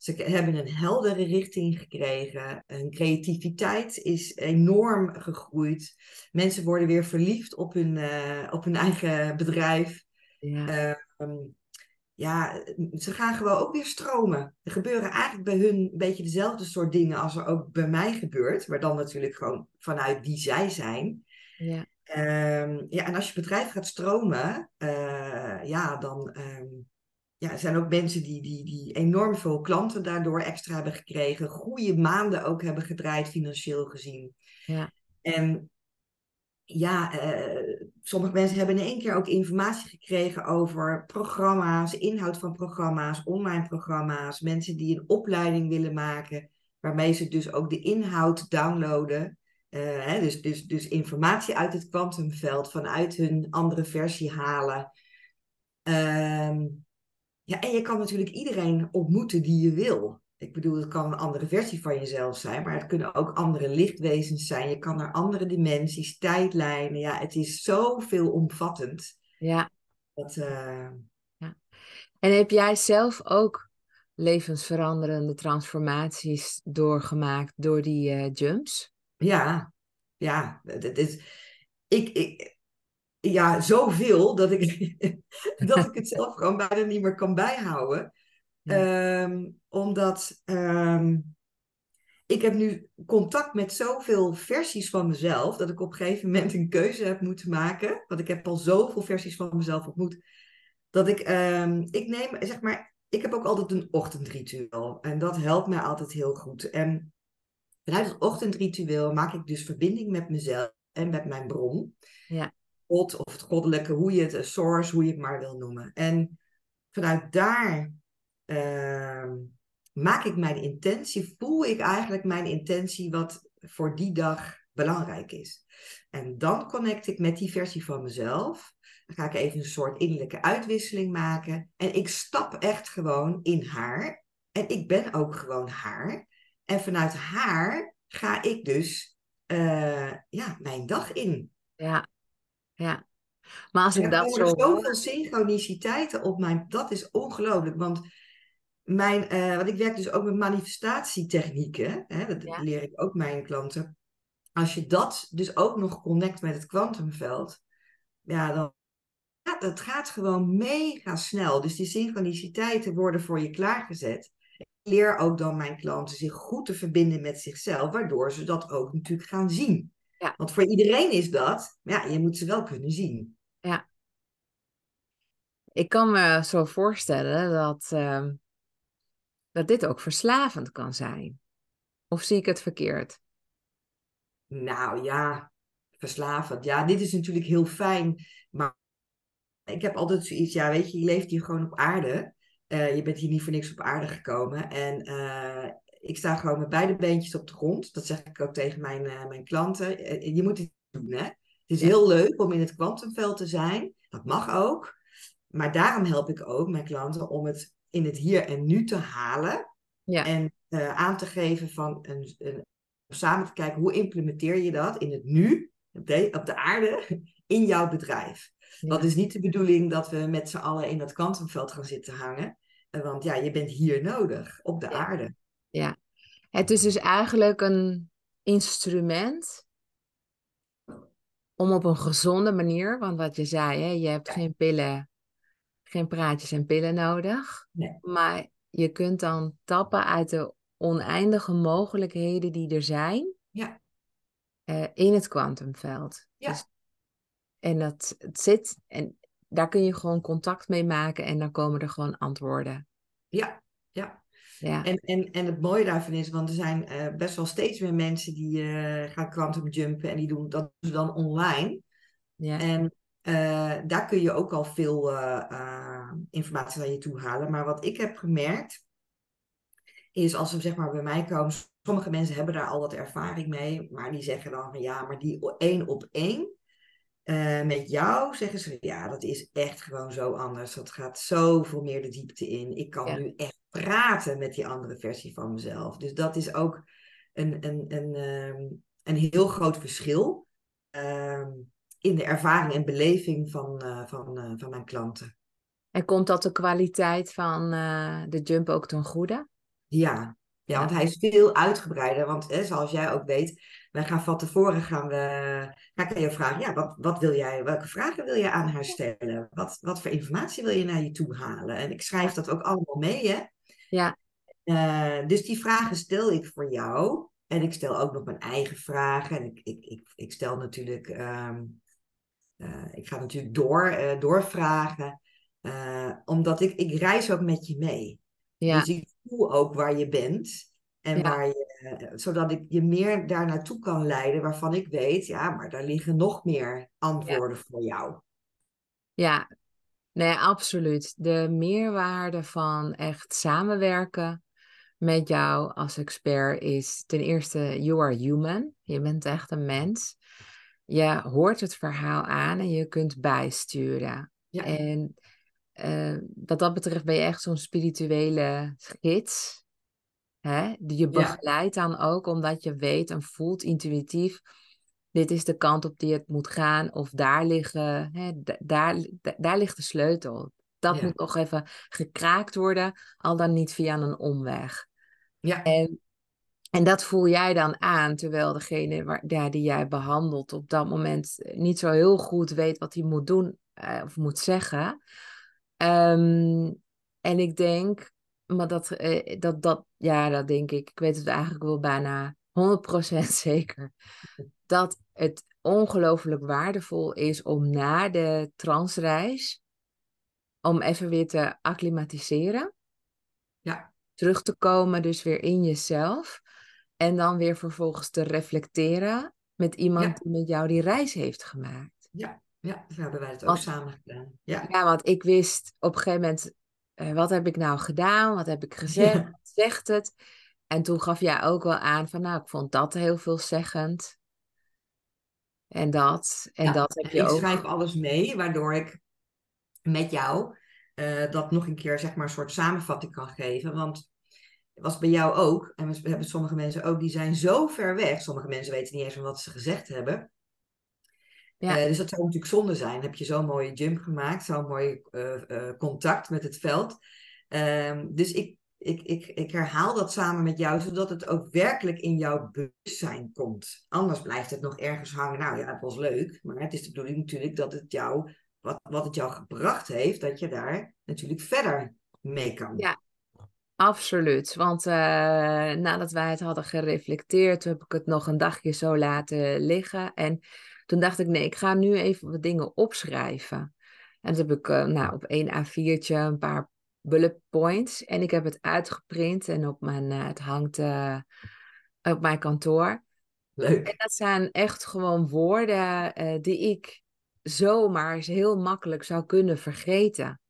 Ze hebben een heldere richting gekregen. Hun creativiteit is enorm gegroeid. Mensen worden weer verliefd op hun, eh, op hun eigen bedrijf. Ja. Ehm, ja, ze gaan gewoon ook weer stromen. Er gebeuren eigenlijk bij hun een beetje dezelfde soort dingen als er ook bij mij gebeurt. Maar dan natuurlijk gewoon vanuit die zij zijn. ja. Ehm, ja, en als je bedrijf gaat stromen, eh, ja, dan ehm, ja, er zijn ook mensen die, die, die enorm veel klanten daardoor extra hebben gekregen. Goede maanden ook hebben gedraaid, financieel gezien. Ja. En ja, eh, sommige mensen hebben in één keer ook informatie gekregen over programma's, inhoud van programma's, online programma's. Mensen die een opleiding willen maken, waarmee ze dus ook de inhoud downloaden. Eh, hè, dus, dus, dus informatie uit het kwantumveld vanuit hun andere versie halen. Ehm, ja, en je kan natuurlijk iedereen ontmoeten die je wil. Ik bedoel, het kan een andere versie van jezelf zijn, maar het kunnen ook andere lichtwezens zijn. Je kan naar andere dimensies, tijdlijnen. Ja, het is zo veelomvattend. ja. Dat, eh, En heb jij zelf ook levensveranderende transformaties doorgemaakt door die eh, jumps? ja, ja, het is, ik, ik, ja, zoveel dat ik, dat ik het zelf gewoon bijna niet meer kan bijhouden. Ehm, omdat ehm, ik heb nu contact met zoveel versies van mezelf, dat ik op een gegeven moment een keuze heb moeten maken. Want ik heb al zoveel versies van mezelf ontmoet. Dat ik, ehm, ik neem, zeg maar, ik heb ook altijd een ochtendritueel. En dat helpt mij altijd heel goed. En vanuit het ochtendritueel maak ik dus verbinding met mezelf en met mijn bron. Ja. God of het goddelijke, hoe je het, een source, hoe je het maar wil noemen. En vanuit daar ehm, maak ik mijn intentie, voel ik eigenlijk mijn intentie wat voor die dag belangrijk is. En dan connect ik met die versie van mezelf. Dan ga ik even een soort innerlijke uitwisseling maken. En ik stap echt gewoon in haar. En ik ben ook gewoon haar. En vanuit haar ga ik dus eh, ja, mijn dag in. Ja, ja. Maar als ik dat zo zoveel synchroniciteiten op mijn... Dat is ongelooflijk, want... Mijn, eh, want ik werk dus ook met manifestatietechnieken. Hè, dat Ja. leer ik ook mijn klanten. Als je dat dus ook nog connect met het kwantumveld, ja, dan ja, dat gaat gewoon mega snel. Dus die synchroniciteiten worden voor je klaargezet. Ik leer ook dan mijn klanten zich goed te verbinden met zichzelf, waardoor ze dat ook natuurlijk gaan zien. Ja. Want voor iedereen is dat, ja, je moet ze wel kunnen zien. ik kan me zo voorstellen dat, ehm, dat dit ook verslavend kan zijn. Of zie ik het verkeerd? Nou ja, verslavend. Ja, dit is natuurlijk heel fijn, maar ik heb altijd zoiets, ja, weet je, je leeft hier gewoon op aarde. Eh, je bent hier niet voor niks op aarde gekomen. En eh, ik sta gewoon met beide beentjes op de grond. Dat zeg ik ook tegen mijn, eh, mijn klanten. Eh, je moet het doen, hè. Het is Ja. heel leuk om in het kwantumveld te zijn. Dat mag ook. Maar daarom help ik ook mijn klanten om het in het hier en nu te halen. Ja. En eh, aan te geven van een, een, samen te kijken hoe implementeer je dat in het nu, op de, op de aarde, in jouw bedrijf. Ja. Dat is niet de bedoeling dat we met z'n allen in dat kwantumveld gaan zitten hangen. Eh, Want ja, je bent hier nodig, op de Ja. aarde. Het is dus eigenlijk een instrument om op een gezonde manier, want wat je zei, hè, je hebt Ja. geen pillen, geen praatjes en pillen nodig, Nee. maar je kunt dan tappen uit de oneindige mogelijkheden die er zijn Ja. eh, in het kwantumveld. Ja. Dus, en dat het zit, en daar kun je gewoon contact mee maken en dan komen er gewoon antwoorden. Ja, ja. Ja, En, en, en het mooie daarvan is, want er zijn eh, best wel steeds meer mensen die eh, gaan quantum jumpen en die doen dat ze dan online. ja, En eh, daar kun je ook al veel informatie naar je toe halen. Maar wat ik heb gemerkt, is als ze zeg maar bij mij komen, sommige mensen hebben daar al wat ervaring mee, maar die zeggen dan van ja, maar die één op één met jou zeggen ze ja, dat is echt gewoon zo anders. Dat gaat zoveel meer de diepte in. Ik kan Ja. nu echt praten met die andere versie van mezelf. Dus dat is ook een, een, een, ehm, een heel groot verschil ehm, in de ervaring en beleving van, eh, van, eh, van mijn klanten. En komt dat de kwaliteit van eh, de jump ook ten goede? Ja, ja, Ja. want hij is veel uitgebreider. Want hè, zoals jij ook weet, wij gaan van tevoren gaan we, ga ik aan je vragen, ja, wat, wat wil jij, welke vragen wil je aan haar stellen? Wat, wat voor informatie wil je naar je toe halen? En ik schrijf dat ook allemaal mee, hè? Ja, Eh, dus die vragen stel ik voor jou. En ik stel ook nog mijn eigen vragen. En ik, ik, ik, ik stel natuurlijk, ehm, eh, ik ga natuurlijk door, eh, doorvragen. Omdat ik, ik reis ook met je mee. ja, Dus ik voel ook waar je bent. En Ja. waar je, zodat ik je meer daar naartoe kan leiden waarvan ik weet, ja, maar daar liggen nog meer antwoorden voor jou. ja. Nee, absoluut. De meerwaarde van echt samenwerken met jou als expert is ten eerste, you are human. Je bent echt een mens. Je hoort het verhaal aan en je kunt bijsturen. Ja. En eh, wat dat betreft ben je echt zo'n spirituele gids. Hè? Die je begeleidt dan ook omdat je weet en voelt intuïtief. Dit is de kant op die het moet gaan. Of daar, liggen, hè, da- daar, da- daar ligt de sleutel. Dat Ja. moet nog even gekraakt worden, al dan niet via een omweg. Ja, En, en dat voel jij dan aan, terwijl degene waar, ja, die jij behandelt op dat moment niet zo heel goed weet wat hij moet doen eh, of moet zeggen. Ehm, en ik denk, maar dat, eh, dat, dat, ja, dat denk ik, ik weet het eigenlijk wel bijna 100% zeker, dat het ongelooflijk waardevol is om na de transreis, om even weer te acclimatiseren ja, terug te komen, dus weer in jezelf. En dan weer vervolgens te reflecteren met iemand Ja. die met jou die reis heeft gemaakt. ja, ja. Zo hebben wij het ook samen gedaan. Ja, Ja, want ik wist op een gegeven moment, eh, wat heb ik nou gedaan? Wat heb ik gezegd? Ja. Wat zegt het? En toen gaf jij ook wel aan van, nou, ik vond dat heel veelzeggend. En dat. En Ja, dat heb je ik ook. schrijf alles mee, waardoor ik met jou eh, dat nog een keer, zeg maar, een soort samenvatting kan geven. Want het was bij jou ook, en we hebben sommige mensen ook, die zijn zo ver weg. Sommige mensen weten niet eens van wat ze gezegd hebben. Ja. Eh, dus dat zou natuurlijk zonde zijn. Heb je zo'n mooie jump gemaakt, zo'n mooi eh, contact met het veld. Ehm, dus ik, ik, ik, ik herhaal dat samen met jou, zodat het ook werkelijk in jouw bewustzijn komt. Anders blijft het nog ergens hangen. Nou ja, het was leuk, maar het is de bedoeling natuurlijk dat het jou, wat, wat het jou gebracht heeft, dat je daar natuurlijk verder mee kan. Ja. Absoluut, want eh, nadat wij het hadden gereflecteerd, heb ik het nog een dagje zo laten liggen. En toen dacht ik, nee, ik ga nu even wat dingen opschrijven. En toen heb ik eh, nou, op één A4'tje een paar bullet points. En ik heb het uitgeprint en op mijn, eh, het hangt eh, op mijn kantoor. En Leuk. dat zijn echt gewoon woorden eh, die ik zomaar heel makkelijk zou kunnen vergeten.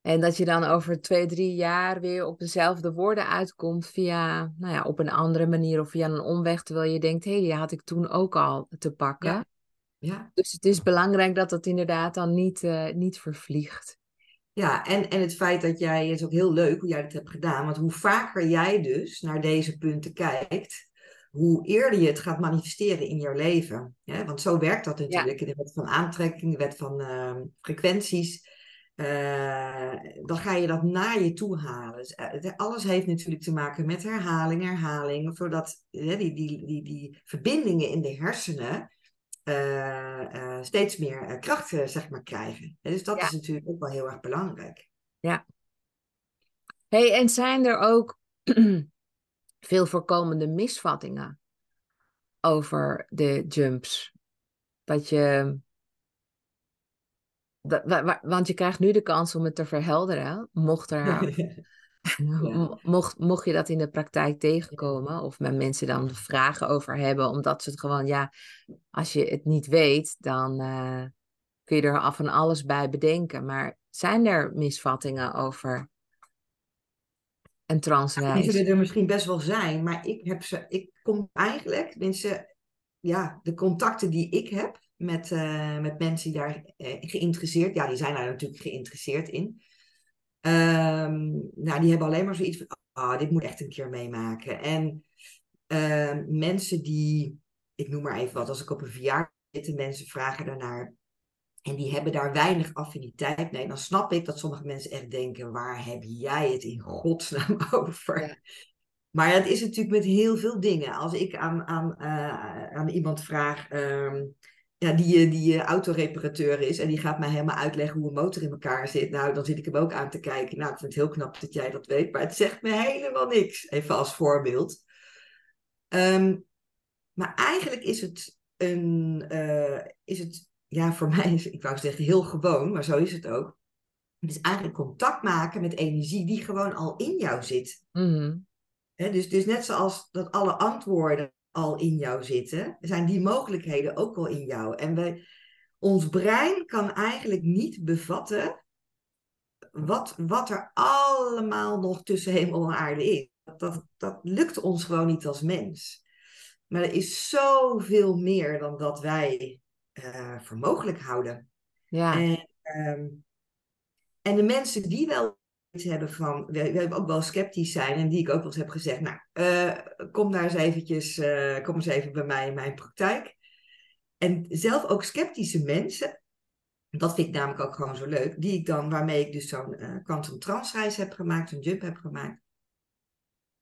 En dat je dan over twee, drie jaar weer op dezelfde woorden uitkomt via, nou ja, op een andere manier of via een omweg, terwijl je denkt, hé, hey, die had ik toen ook al te pakken. Ja. Dus het is belangrijk dat dat inderdaad dan niet, niet vervliegt. Ja, en, en het feit dat jij, het is ook heel leuk hoe jij dat hebt gedaan, want hoe vaker jij dus naar deze punten kijkt, hoe eerder je het gaat manifesteren in jouw leven. Want zo werkt dat natuurlijk in de wet van aantrekking, de wet van uh, frequenties. Uh, dan ga je dat naar je toe halen. Dus, uh, alles heeft natuurlijk te maken met herhaling, herhaling, zodat die, die, die, die verbindingen in de hersenen steeds meer kracht zeg maar, krijgen. Dus dat is natuurlijk ook wel heel erg belangrijk. Ja. Hey, en zijn er ook veel voorkomende misvattingen over de jumps? Dat je. Want je krijgt nu de kans om het te verhelderen. Mocht er Mocht, mocht je dat in de praktijk tegenkomen, of met mensen dan vragen over hebben, omdat ze het gewoon, ja, als je het niet weet, dan uh, kun je er af en alles bij bedenken. Maar zijn er misvattingen over een transreis? Die zullen er misschien best wel zijn, maar ik heb ze, ik kom eigenlijk, mensen, ja, de contacten die ik heb met, uh, met mensen die daar uh, geïnteresseerd, ja, die zijn daar natuurlijk geïnteresseerd in. Um, nou, die hebben alleen maar zoiets van, ah, oh, dit moet echt een keer meemaken. En uh, mensen die, ik noem maar even wat, als ik op een verjaardag zit mensen vragen daarnaar en die hebben daar weinig affiniteit mee, dan snap ik dat sommige mensen echt denken, waar heb jij het in godsnaam over? Ja. Maar het is natuurlijk met heel veel dingen. Als ik aan, aan, uh, aan iemand vraag, um, ja, die, eh, die autoreparateur is en die gaat mij helemaal uitleggen hoe een motor in elkaar zit. Nou, dan zit ik hem ook aan te kijken. Nou, ik vind het heel knap dat jij dat weet, maar het zegt me helemaal niks. Even als voorbeeld. Um, maar eigenlijk is het een, uh, is het, ja, voor mij is, ik wou zeggen heel gewoon, maar zo is het ook. Het is eigenlijk contact maken met energie die gewoon al in jou zit. Mm dus, dus net zoals dat alle antwoorden al in jou zitten, zijn die mogelijkheden ook al in jou. En wij, ons brein kan eigenlijk niet bevatten wat, wat er allemaal nog tussen hemel en aarde is. Dat, dat lukt ons gewoon niet als mens. Maar er is zoveel meer dan dat wij uh, voor mogelijk houden. Ja. En, um, en de mensen die wel hebben van, we, we, hebben ook wel sceptisch zijn en die ik ook wel eens heb gezegd, nou, uh, kom daar eens eventjes, uh, kom eens even bij mij in mijn praktijk. En zelf ook sceptische mensen, dat vind ik namelijk ook gewoon zo leuk, die ik dan, waarmee ik dus zo'n uh, quantum transreis heb gemaakt, zo'n jump heb gemaakt.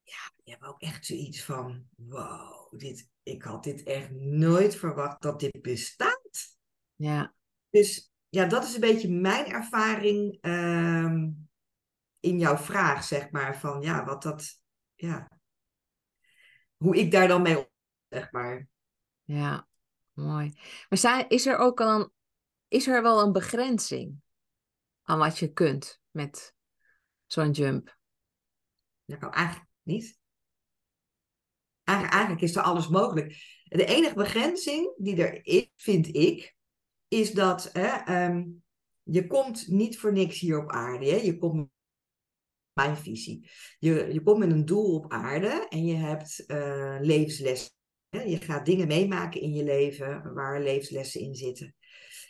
Ja, die hebben ook echt zoiets van, wow, dit, ik had dit echt nooit verwacht dat dit bestaat. Ja. Dus ja, dat is een beetje mijn ervaring. Uh, in jouw vraag, zeg maar, van ja, wat dat, ja, hoe ik daar dan mee om, zeg maar. Ja, mooi. Maar zijn, is er ook dan, is er wel een begrenzing aan wat je kunt met zo'n jump? Nou, eigenlijk niet. Eigenlijk, eigenlijk is er alles mogelijk. De enige begrenzing die er is, vind ik, is dat hè, um, je komt niet voor niks hier op aarde. Hè? Je komt mijn visie. Je, je komt met een doel op aarde en je hebt uh, levenslessen. Je gaat dingen meemaken in je leven waar levenslessen in zitten.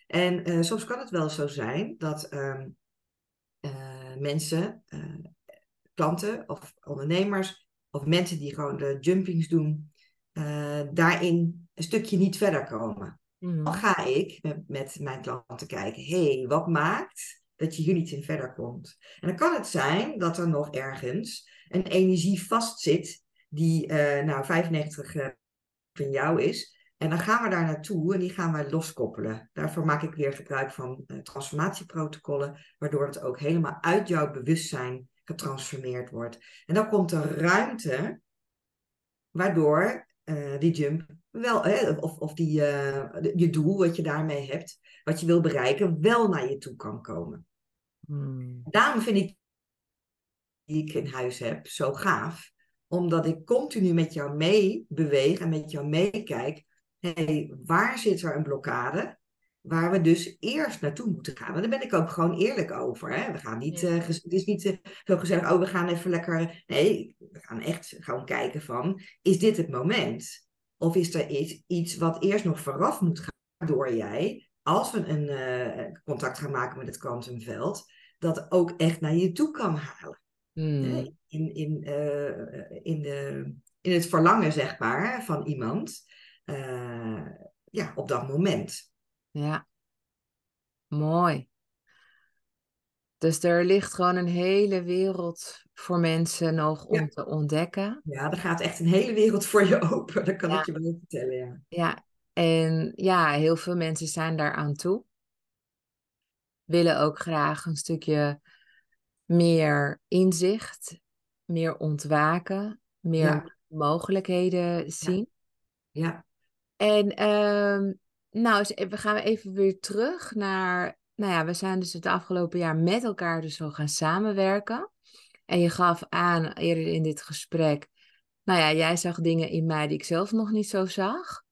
En uh, soms kan het wel zo zijn dat um, uh, mensen, klanten of ondernemers of mensen die gewoon de jumpings doen, daarin een stukje niet verder komen. Dan ga ik met, met mijn klanten kijken, hé, hey, wat maakt dat je hier niet in verder komt. En dan kan het zijn dat er nog ergens een energie vastzit die uh, nou 95% uh, van jou is. En dan gaan we daar naartoe en die gaan we loskoppelen. Daarvoor maak ik weer gebruik van uh, transformatieprotocollen, waardoor het ook helemaal uit jouw bewustzijn getransformeerd wordt. En dan komt er ruimte, waardoor die jump wel, hè, of, of die, je doel wat je daarmee hebt, wat je wil bereiken, wel naar je toe kan komen. Hmm. Daarom vind ik die ik in huis heb zo gaaf. Omdat ik continu met jou mee beweeg en met jou meekijk. Hey, waar zit er een blokkade? Waar we dus eerst naartoe moeten gaan. En daar ben ik ook gewoon eerlijk over. Hè? We gaan niet, uh, het is niet uh, zo gezegd, oh we gaan even lekker. Nee, we gaan echt gewoon kijken van, is dit het moment? Of is er iets, iets wat eerst nog vooraf moet gaan, waardoor jij, als we een uh, contact gaan maken met het kwantumveld, dat ook echt naar je toe kan halen. Hmm. In, in, uh, in, de, in het verlangen, zeg maar, van iemand. Uh, ja, op dat moment. Ja, mooi. Dus er ligt gewoon een hele wereld voor mensen nog om te ontdekken. Ja, er gaat echt een hele wereld voor je open. Dat kan ik je wel vertellen, ja. Ja, en ja, heel veel mensen zijn daar aan toe. Willen ook graag een stukje meer inzicht, meer ontwaken, meer mogelijkheden zien. Ja. En um, nou, we gaan even weer terug naar, nou ja, we zijn dus het afgelopen jaar met elkaar dus zo gaan samenwerken. En je gaf aan eerder in dit gesprek, nou ja, jij zag dingen in mij die ik zelf nog niet zo zag.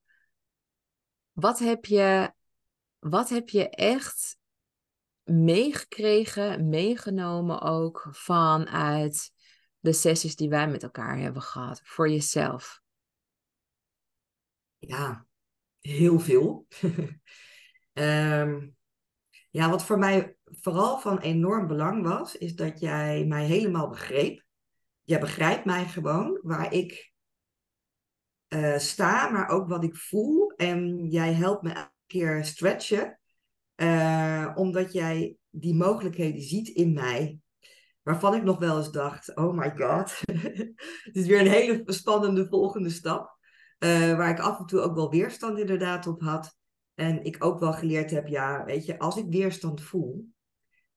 Wat heb je, wat heb je echt meegekregen, meegenomen ook vanuit de sessies die wij met elkaar hebben gehad voor jezelf? Ja, heel veel. um, ja, wat voor mij vooral van enorm belang was, is dat jij mij helemaal begreep. Jij begrijpt mij gewoon waar ik uh, sta, maar ook wat ik voel. En jij helpt me elke keer stretchen, uh, omdat jij die mogelijkheden ziet in mij. Waarvan ik nog wel eens dacht: oh my god, het is weer een hele spannende volgende stap. Uh, waar ik af en toe ook wel weerstand inderdaad op had. En ik ook wel geleerd heb, ja, weet je, als ik weerstand voel,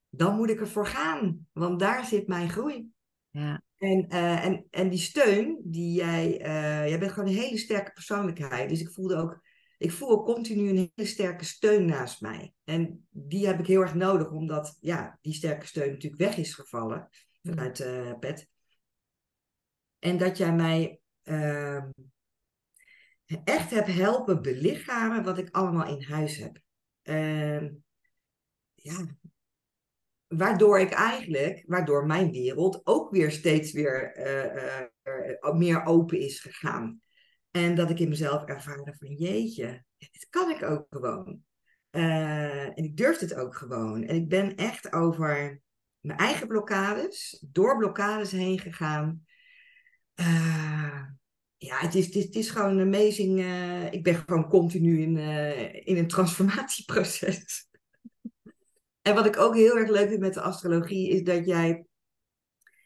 dan moet ik ervoor gaan. Want daar zit mijn groei. Ja. En, uh, en, en die steun, die jij, uh, jij bent gewoon een hele sterke persoonlijkheid. Dus ik voelde ook, ik voel ook continu een hele sterke steun naast mij. En die heb ik heel erg nodig, omdat ja, die sterke steun natuurlijk weg is gevallen vanuit uh, Pet. En dat jij mij ehm, echt heb helpen belichamen wat ik allemaal in huis heb. Uh, ja, waardoor ik eigenlijk, waardoor mijn wereld ook weer steeds weer uh, uh, meer open is gegaan. En dat ik in mezelf ervaarde van jeetje, dit kan ik ook gewoon. en ik durf het ook gewoon. En ik ben echt over mijn eigen blokkades, door blokkades heen gegaan. Ja, het is, het is, is gewoon amazing. Ik ben gewoon continu in, in een transformatieproces. En wat ik ook heel erg leuk vind met de astrologie is dat jij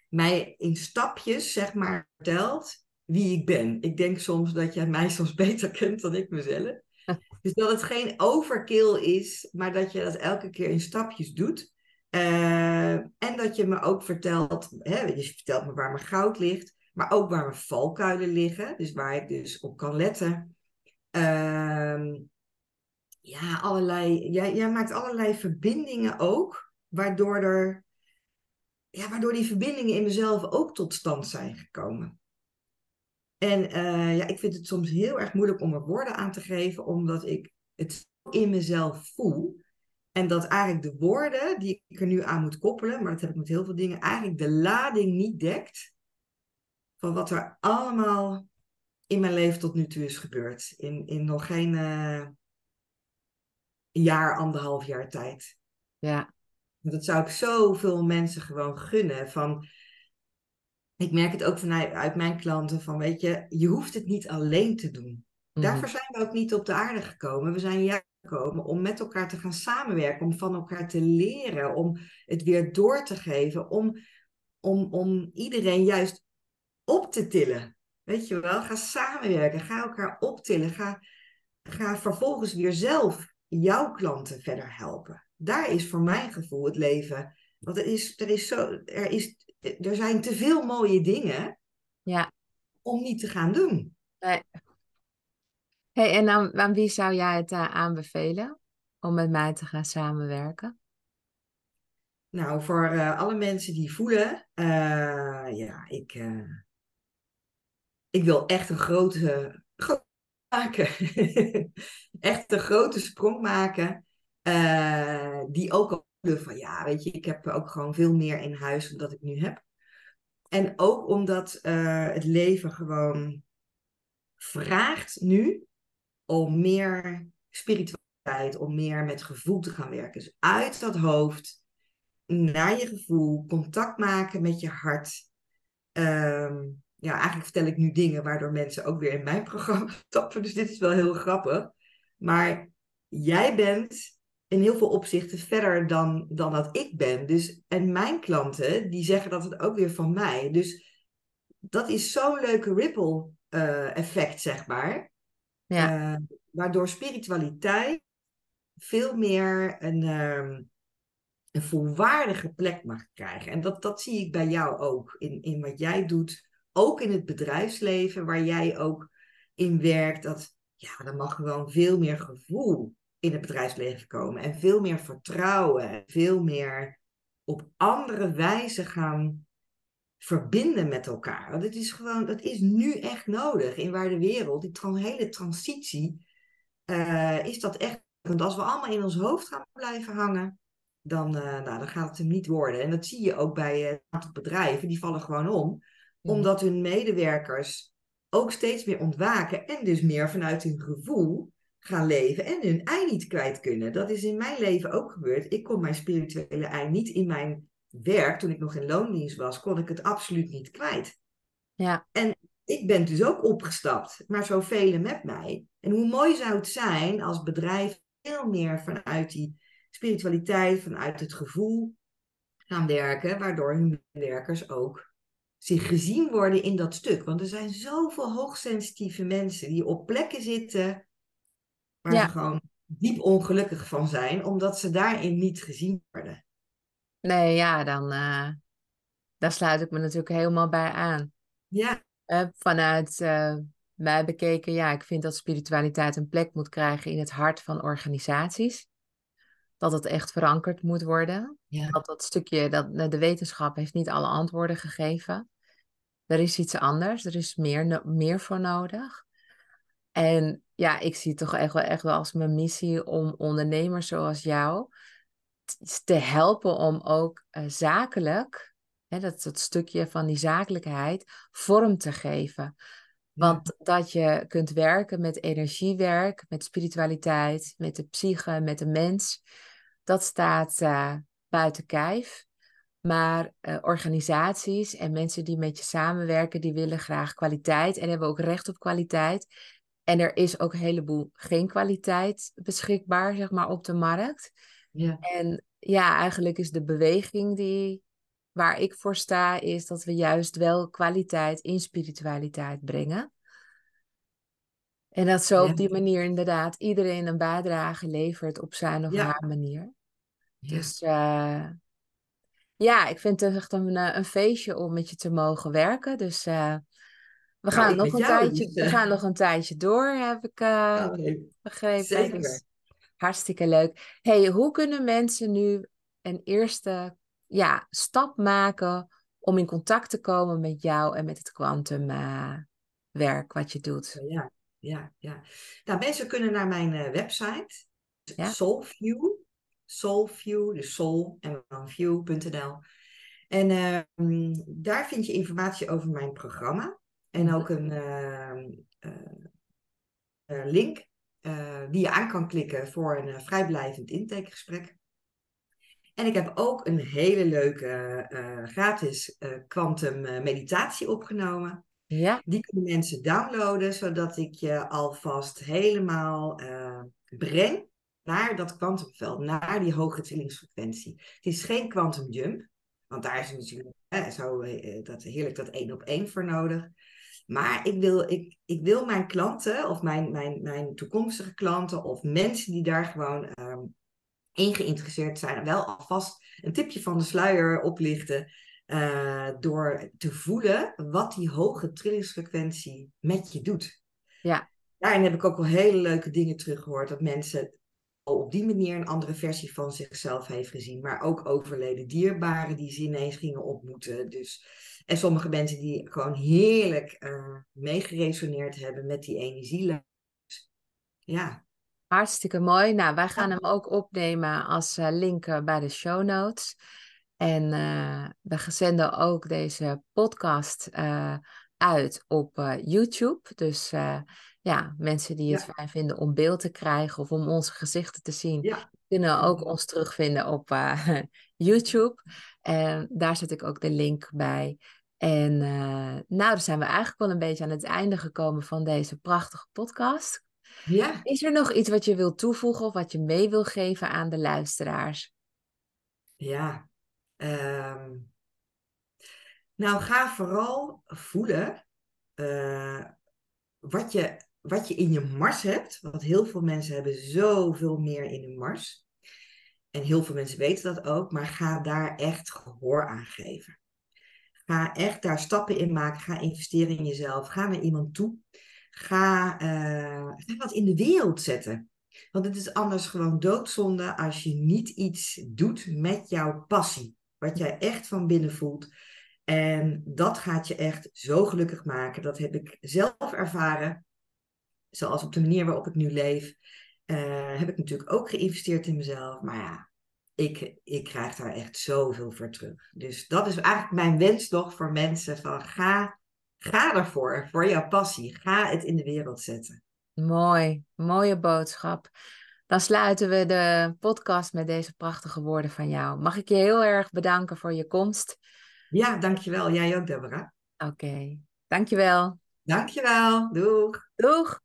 mij in stapjes, zeg maar, vertelt wie ik ben. Ik denk soms dat jij mij soms beter kent dan ik mezelf. Dus dat het geen overkill is, maar dat je dat elke keer in stapjes doet. Uh, en dat je me ook vertelt, hè, je vertelt me waar mijn goud ligt maar ook waar mijn valkuilen liggen, dus waar ik dus op kan letten. Uh, ja, allerlei, jij, maakt allerlei verbindingen ook, waardoor, er, ja, waardoor die verbindingen in mezelf ook tot stand zijn gekomen. En uh, ja, ik vind het soms heel erg moeilijk om er woorden aan te geven, omdat ik het in mezelf voel. En dat eigenlijk de woorden die ik er nu aan moet koppelen, maar dat heb ik met heel veel dingen, eigenlijk de lading niet dekt van wat er allemaal in mijn leven tot nu toe is gebeurd. In, in nog geen uh, jaar, anderhalf jaar tijd. Ja. Dat zou ik zoveel mensen gewoon gunnen. Van, ik merk het ook vanuit uit mijn klanten. Van weet je, je hoeft het niet alleen te doen. Mhm. Daarvoor zijn we ook niet op de aarde gekomen. We zijn hier gekomen om met elkaar te gaan samenwerken. Om van elkaar te leren. Om het weer door te geven. Om, om, om iedereen juist op te tillen. Weet je wel, ga samenwerken, ga elkaar optillen, ga, ga vervolgens weer zelf jouw klanten verder helpen. Daar is voor mijn gevoel het leven. Want er, is, er, is zo, er, is, er zijn te veel mooie dingen ja. om niet te gaan doen. Nee. Hey, en aan, aan wie zou jij het uh, aanbevelen om met mij te gaan samenwerken? Nou, voor uh, alle mensen die voelen, uh, ja, ik, ik wil echt een grote, grote echt een grote sprong maken. Uh, die ook al van ja, weet je, ik heb ook gewoon veel meer in huis dan dat ik nu heb. En ook omdat uh, het leven gewoon vraagt nu om meer spiritualiteit, om meer met gevoel te gaan werken. Dus uit dat hoofd naar je gevoel, contact maken met je hart. Ehm, ja, eigenlijk vertel ik nu dingen waardoor mensen ook weer in mijn programma stappen. Dus dit is wel heel grappig. Maar jij bent in heel veel opzichten verder dan, dan dat ik ben. Dus, en mijn klanten, die zeggen dat het ook weer van mij. Dus dat is zo'n leuke ripple uh, effect, zeg maar. Ja. Uh, waardoor spiritualiteit veel meer een, uh, een volwaardige plek mag krijgen. En dat, dat zie ik bij jou ook. In, in wat jij doet, ook in het bedrijfsleven, waar jij ook in werkt. Dat, ja, er mag gewoon veel meer gevoel in het bedrijfsleven komen. En veel meer vertrouwen. En veel meer op andere wijze gaan verbinden met elkaar. Want het is gewoon, dat is nu echt nodig in waar de wereld, die hele transitie, uh, is dat echt. Want als we allemaal in ons hoofd gaan blijven hangen, dan, uh, nou, dan gaat het hem niet worden. En dat zie je ook bij een aantal bedrijven, die vallen gewoon om, omdat hun medewerkers ook steeds meer ontwaken en dus meer vanuit hun gevoel gaan leven en hun ei niet kwijt kunnen. Dat is in mijn leven ook gebeurd. Ik kon mijn spirituele ei niet in mijn werk, toen ik nog in loondienst was, kon ik het absoluut niet kwijt. Ja. En ik ben dus ook opgestapt, maar zo velen met mij. En hoe mooi zou het zijn als bedrijf veel meer vanuit die spiritualiteit, vanuit het gevoel gaan werken, waardoor hun werkers ook zich gezien worden in dat stuk. Want er zijn zoveel hoogsensitieve mensen die op plekken zitten waar ze gewoon diep ongelukkig van zijn, omdat ze daarin niet gezien worden. Nee, ja, dan uh, daar sluit ik me natuurlijk helemaal bij aan. Ja. Uh, vanuit uh, mij bekeken, ja, ik vind dat spiritualiteit een plek moet krijgen in het hart van organisaties. Dat het echt verankerd moet worden. Ja. Dat dat stukje, dat, de wetenschap heeft niet alle antwoorden gegeven. Er is iets anders, er is meer, meer voor nodig. En ja, ik zie het toch echt wel, echt wel als mijn missie om ondernemers zoals jou te helpen om ook uh, zakelijk, hè, dat, dat stukje van die zakelijkheid, vorm te geven. Want dat je kunt werken met energiewerk, met spiritualiteit, met de psyche, met de mens, dat staat uh, buiten kijf. Maar uh, organisaties en mensen die met je samenwerken, die willen graag kwaliteit en hebben ook recht op kwaliteit. En er is ook een heleboel geen kwaliteit beschikbaar, zeg maar, op de markt. Ja. En ja, eigenlijk is de beweging die, waar ik voor sta, is dat we juist wel kwaliteit in spiritualiteit brengen. En dat zo op die manier inderdaad iedereen een bijdrage levert op zijn of haar manier. Dus uh, ja, ik vind het echt een, eh, een, feestje om met je te mogen werken. Dus uh, we, nou, gaan nog een tijdje, dus, we gaan nog een tijdje door, heb ik uh, begrepen. Zeker. Dus Hartstikke leuk. Hey, hoe kunnen mensen nu een eerste ja, stap maken om in contact te komen met jou en met het kwantumwerk uh, wat je doet? Ja, ja, ja. Nou, mensen kunnen naar mijn website, ja? Soulview, Soulview, dus soul en dan view.nl. En uh, daar vind je informatie over mijn programma en mhm. ook een ehm, eh, link uh, die je aan kan klikken voor een uh, vrijblijvend intakegesprek. En ik heb ook een hele leuke uh, gratis quantum meditatie opgenomen. Ja. Die kunnen mensen downloaden, zodat ik je alvast helemaal breng naar dat kwantumveld, naar die hoge trillingsfrequentie. Het is geen quantum jump, want daar is natuurlijk zo, dat, heerlijk dat één op één voor nodig. Maar ik wil, ik, ik wil mijn klanten of mijn, mijn, mijn toekomstige klanten of mensen die daar gewoon um, in geïnteresseerd zijn, wel alvast een tipje van de sluier oplichten. Uh, door te voelen wat die hoge trillingsfrequentie met je doet. Ja. Daarin heb ik ook wel hele leuke dingen teruggehoord. Dat mensen op die manier een andere versie van zichzelf heeft gezien. Maar ook overleden dierbaren die ze ineens gingen ontmoeten. Dus, en sommige mensen die gewoon heerlijk uh, meegeresoneerd hebben met die energie. Ja. Hartstikke mooi. Nou, wij gaan hem ook opnemen als uh, link bij de show notes. En uh, we zenden ook deze podcast uit op YouTube. Dus ja, mensen die het fijn vinden om beeld te krijgen of om onze gezichten te zien, kunnen ook ons terugvinden op uh, YouTube. En daar zet ik ook de link bij. En nou, dan zijn we eigenlijk wel een beetje aan het einde gekomen van deze prachtige podcast. Ja. Is er nog iets wat je wilt toevoegen of wat je mee wil geven aan de luisteraars? Ja. Um, nou, ga vooral voelen uh, wat, je, wat je in je mars hebt. Want heel veel mensen hebben zoveel meer in hun mars. En heel veel mensen weten dat ook. Maar ga daar echt gehoor aan geven. Ga echt daar stappen in maken. Ga investeren in jezelf. Ga naar iemand toe. Ga, uh, ga wat in de wereld zetten. Want het is anders gewoon doodzonde als je niet iets doet met jouw passie. Wat jij echt van binnen voelt. En dat gaat je echt zo gelukkig maken. Dat heb ik zelf ervaren. Zoals op de manier waarop ik nu leef. Uh, heb ik natuurlijk ook geïnvesteerd in mezelf. Maar ja, ik, ik krijg daar echt zoveel voor terug. Dus dat is eigenlijk mijn wens toch voor mensen. Van ga, ga ervoor, voor jouw passie. Ga het in de wereld zetten. Mooi, mooie boodschap. Dan sluiten we de podcast met deze prachtige woorden van jou. Mag ik je heel erg bedanken voor je komst. Ja, dankjewel. Jij ook, Deborah. Oké, okay. dankjewel. Dankjewel. Doeg. Doeg.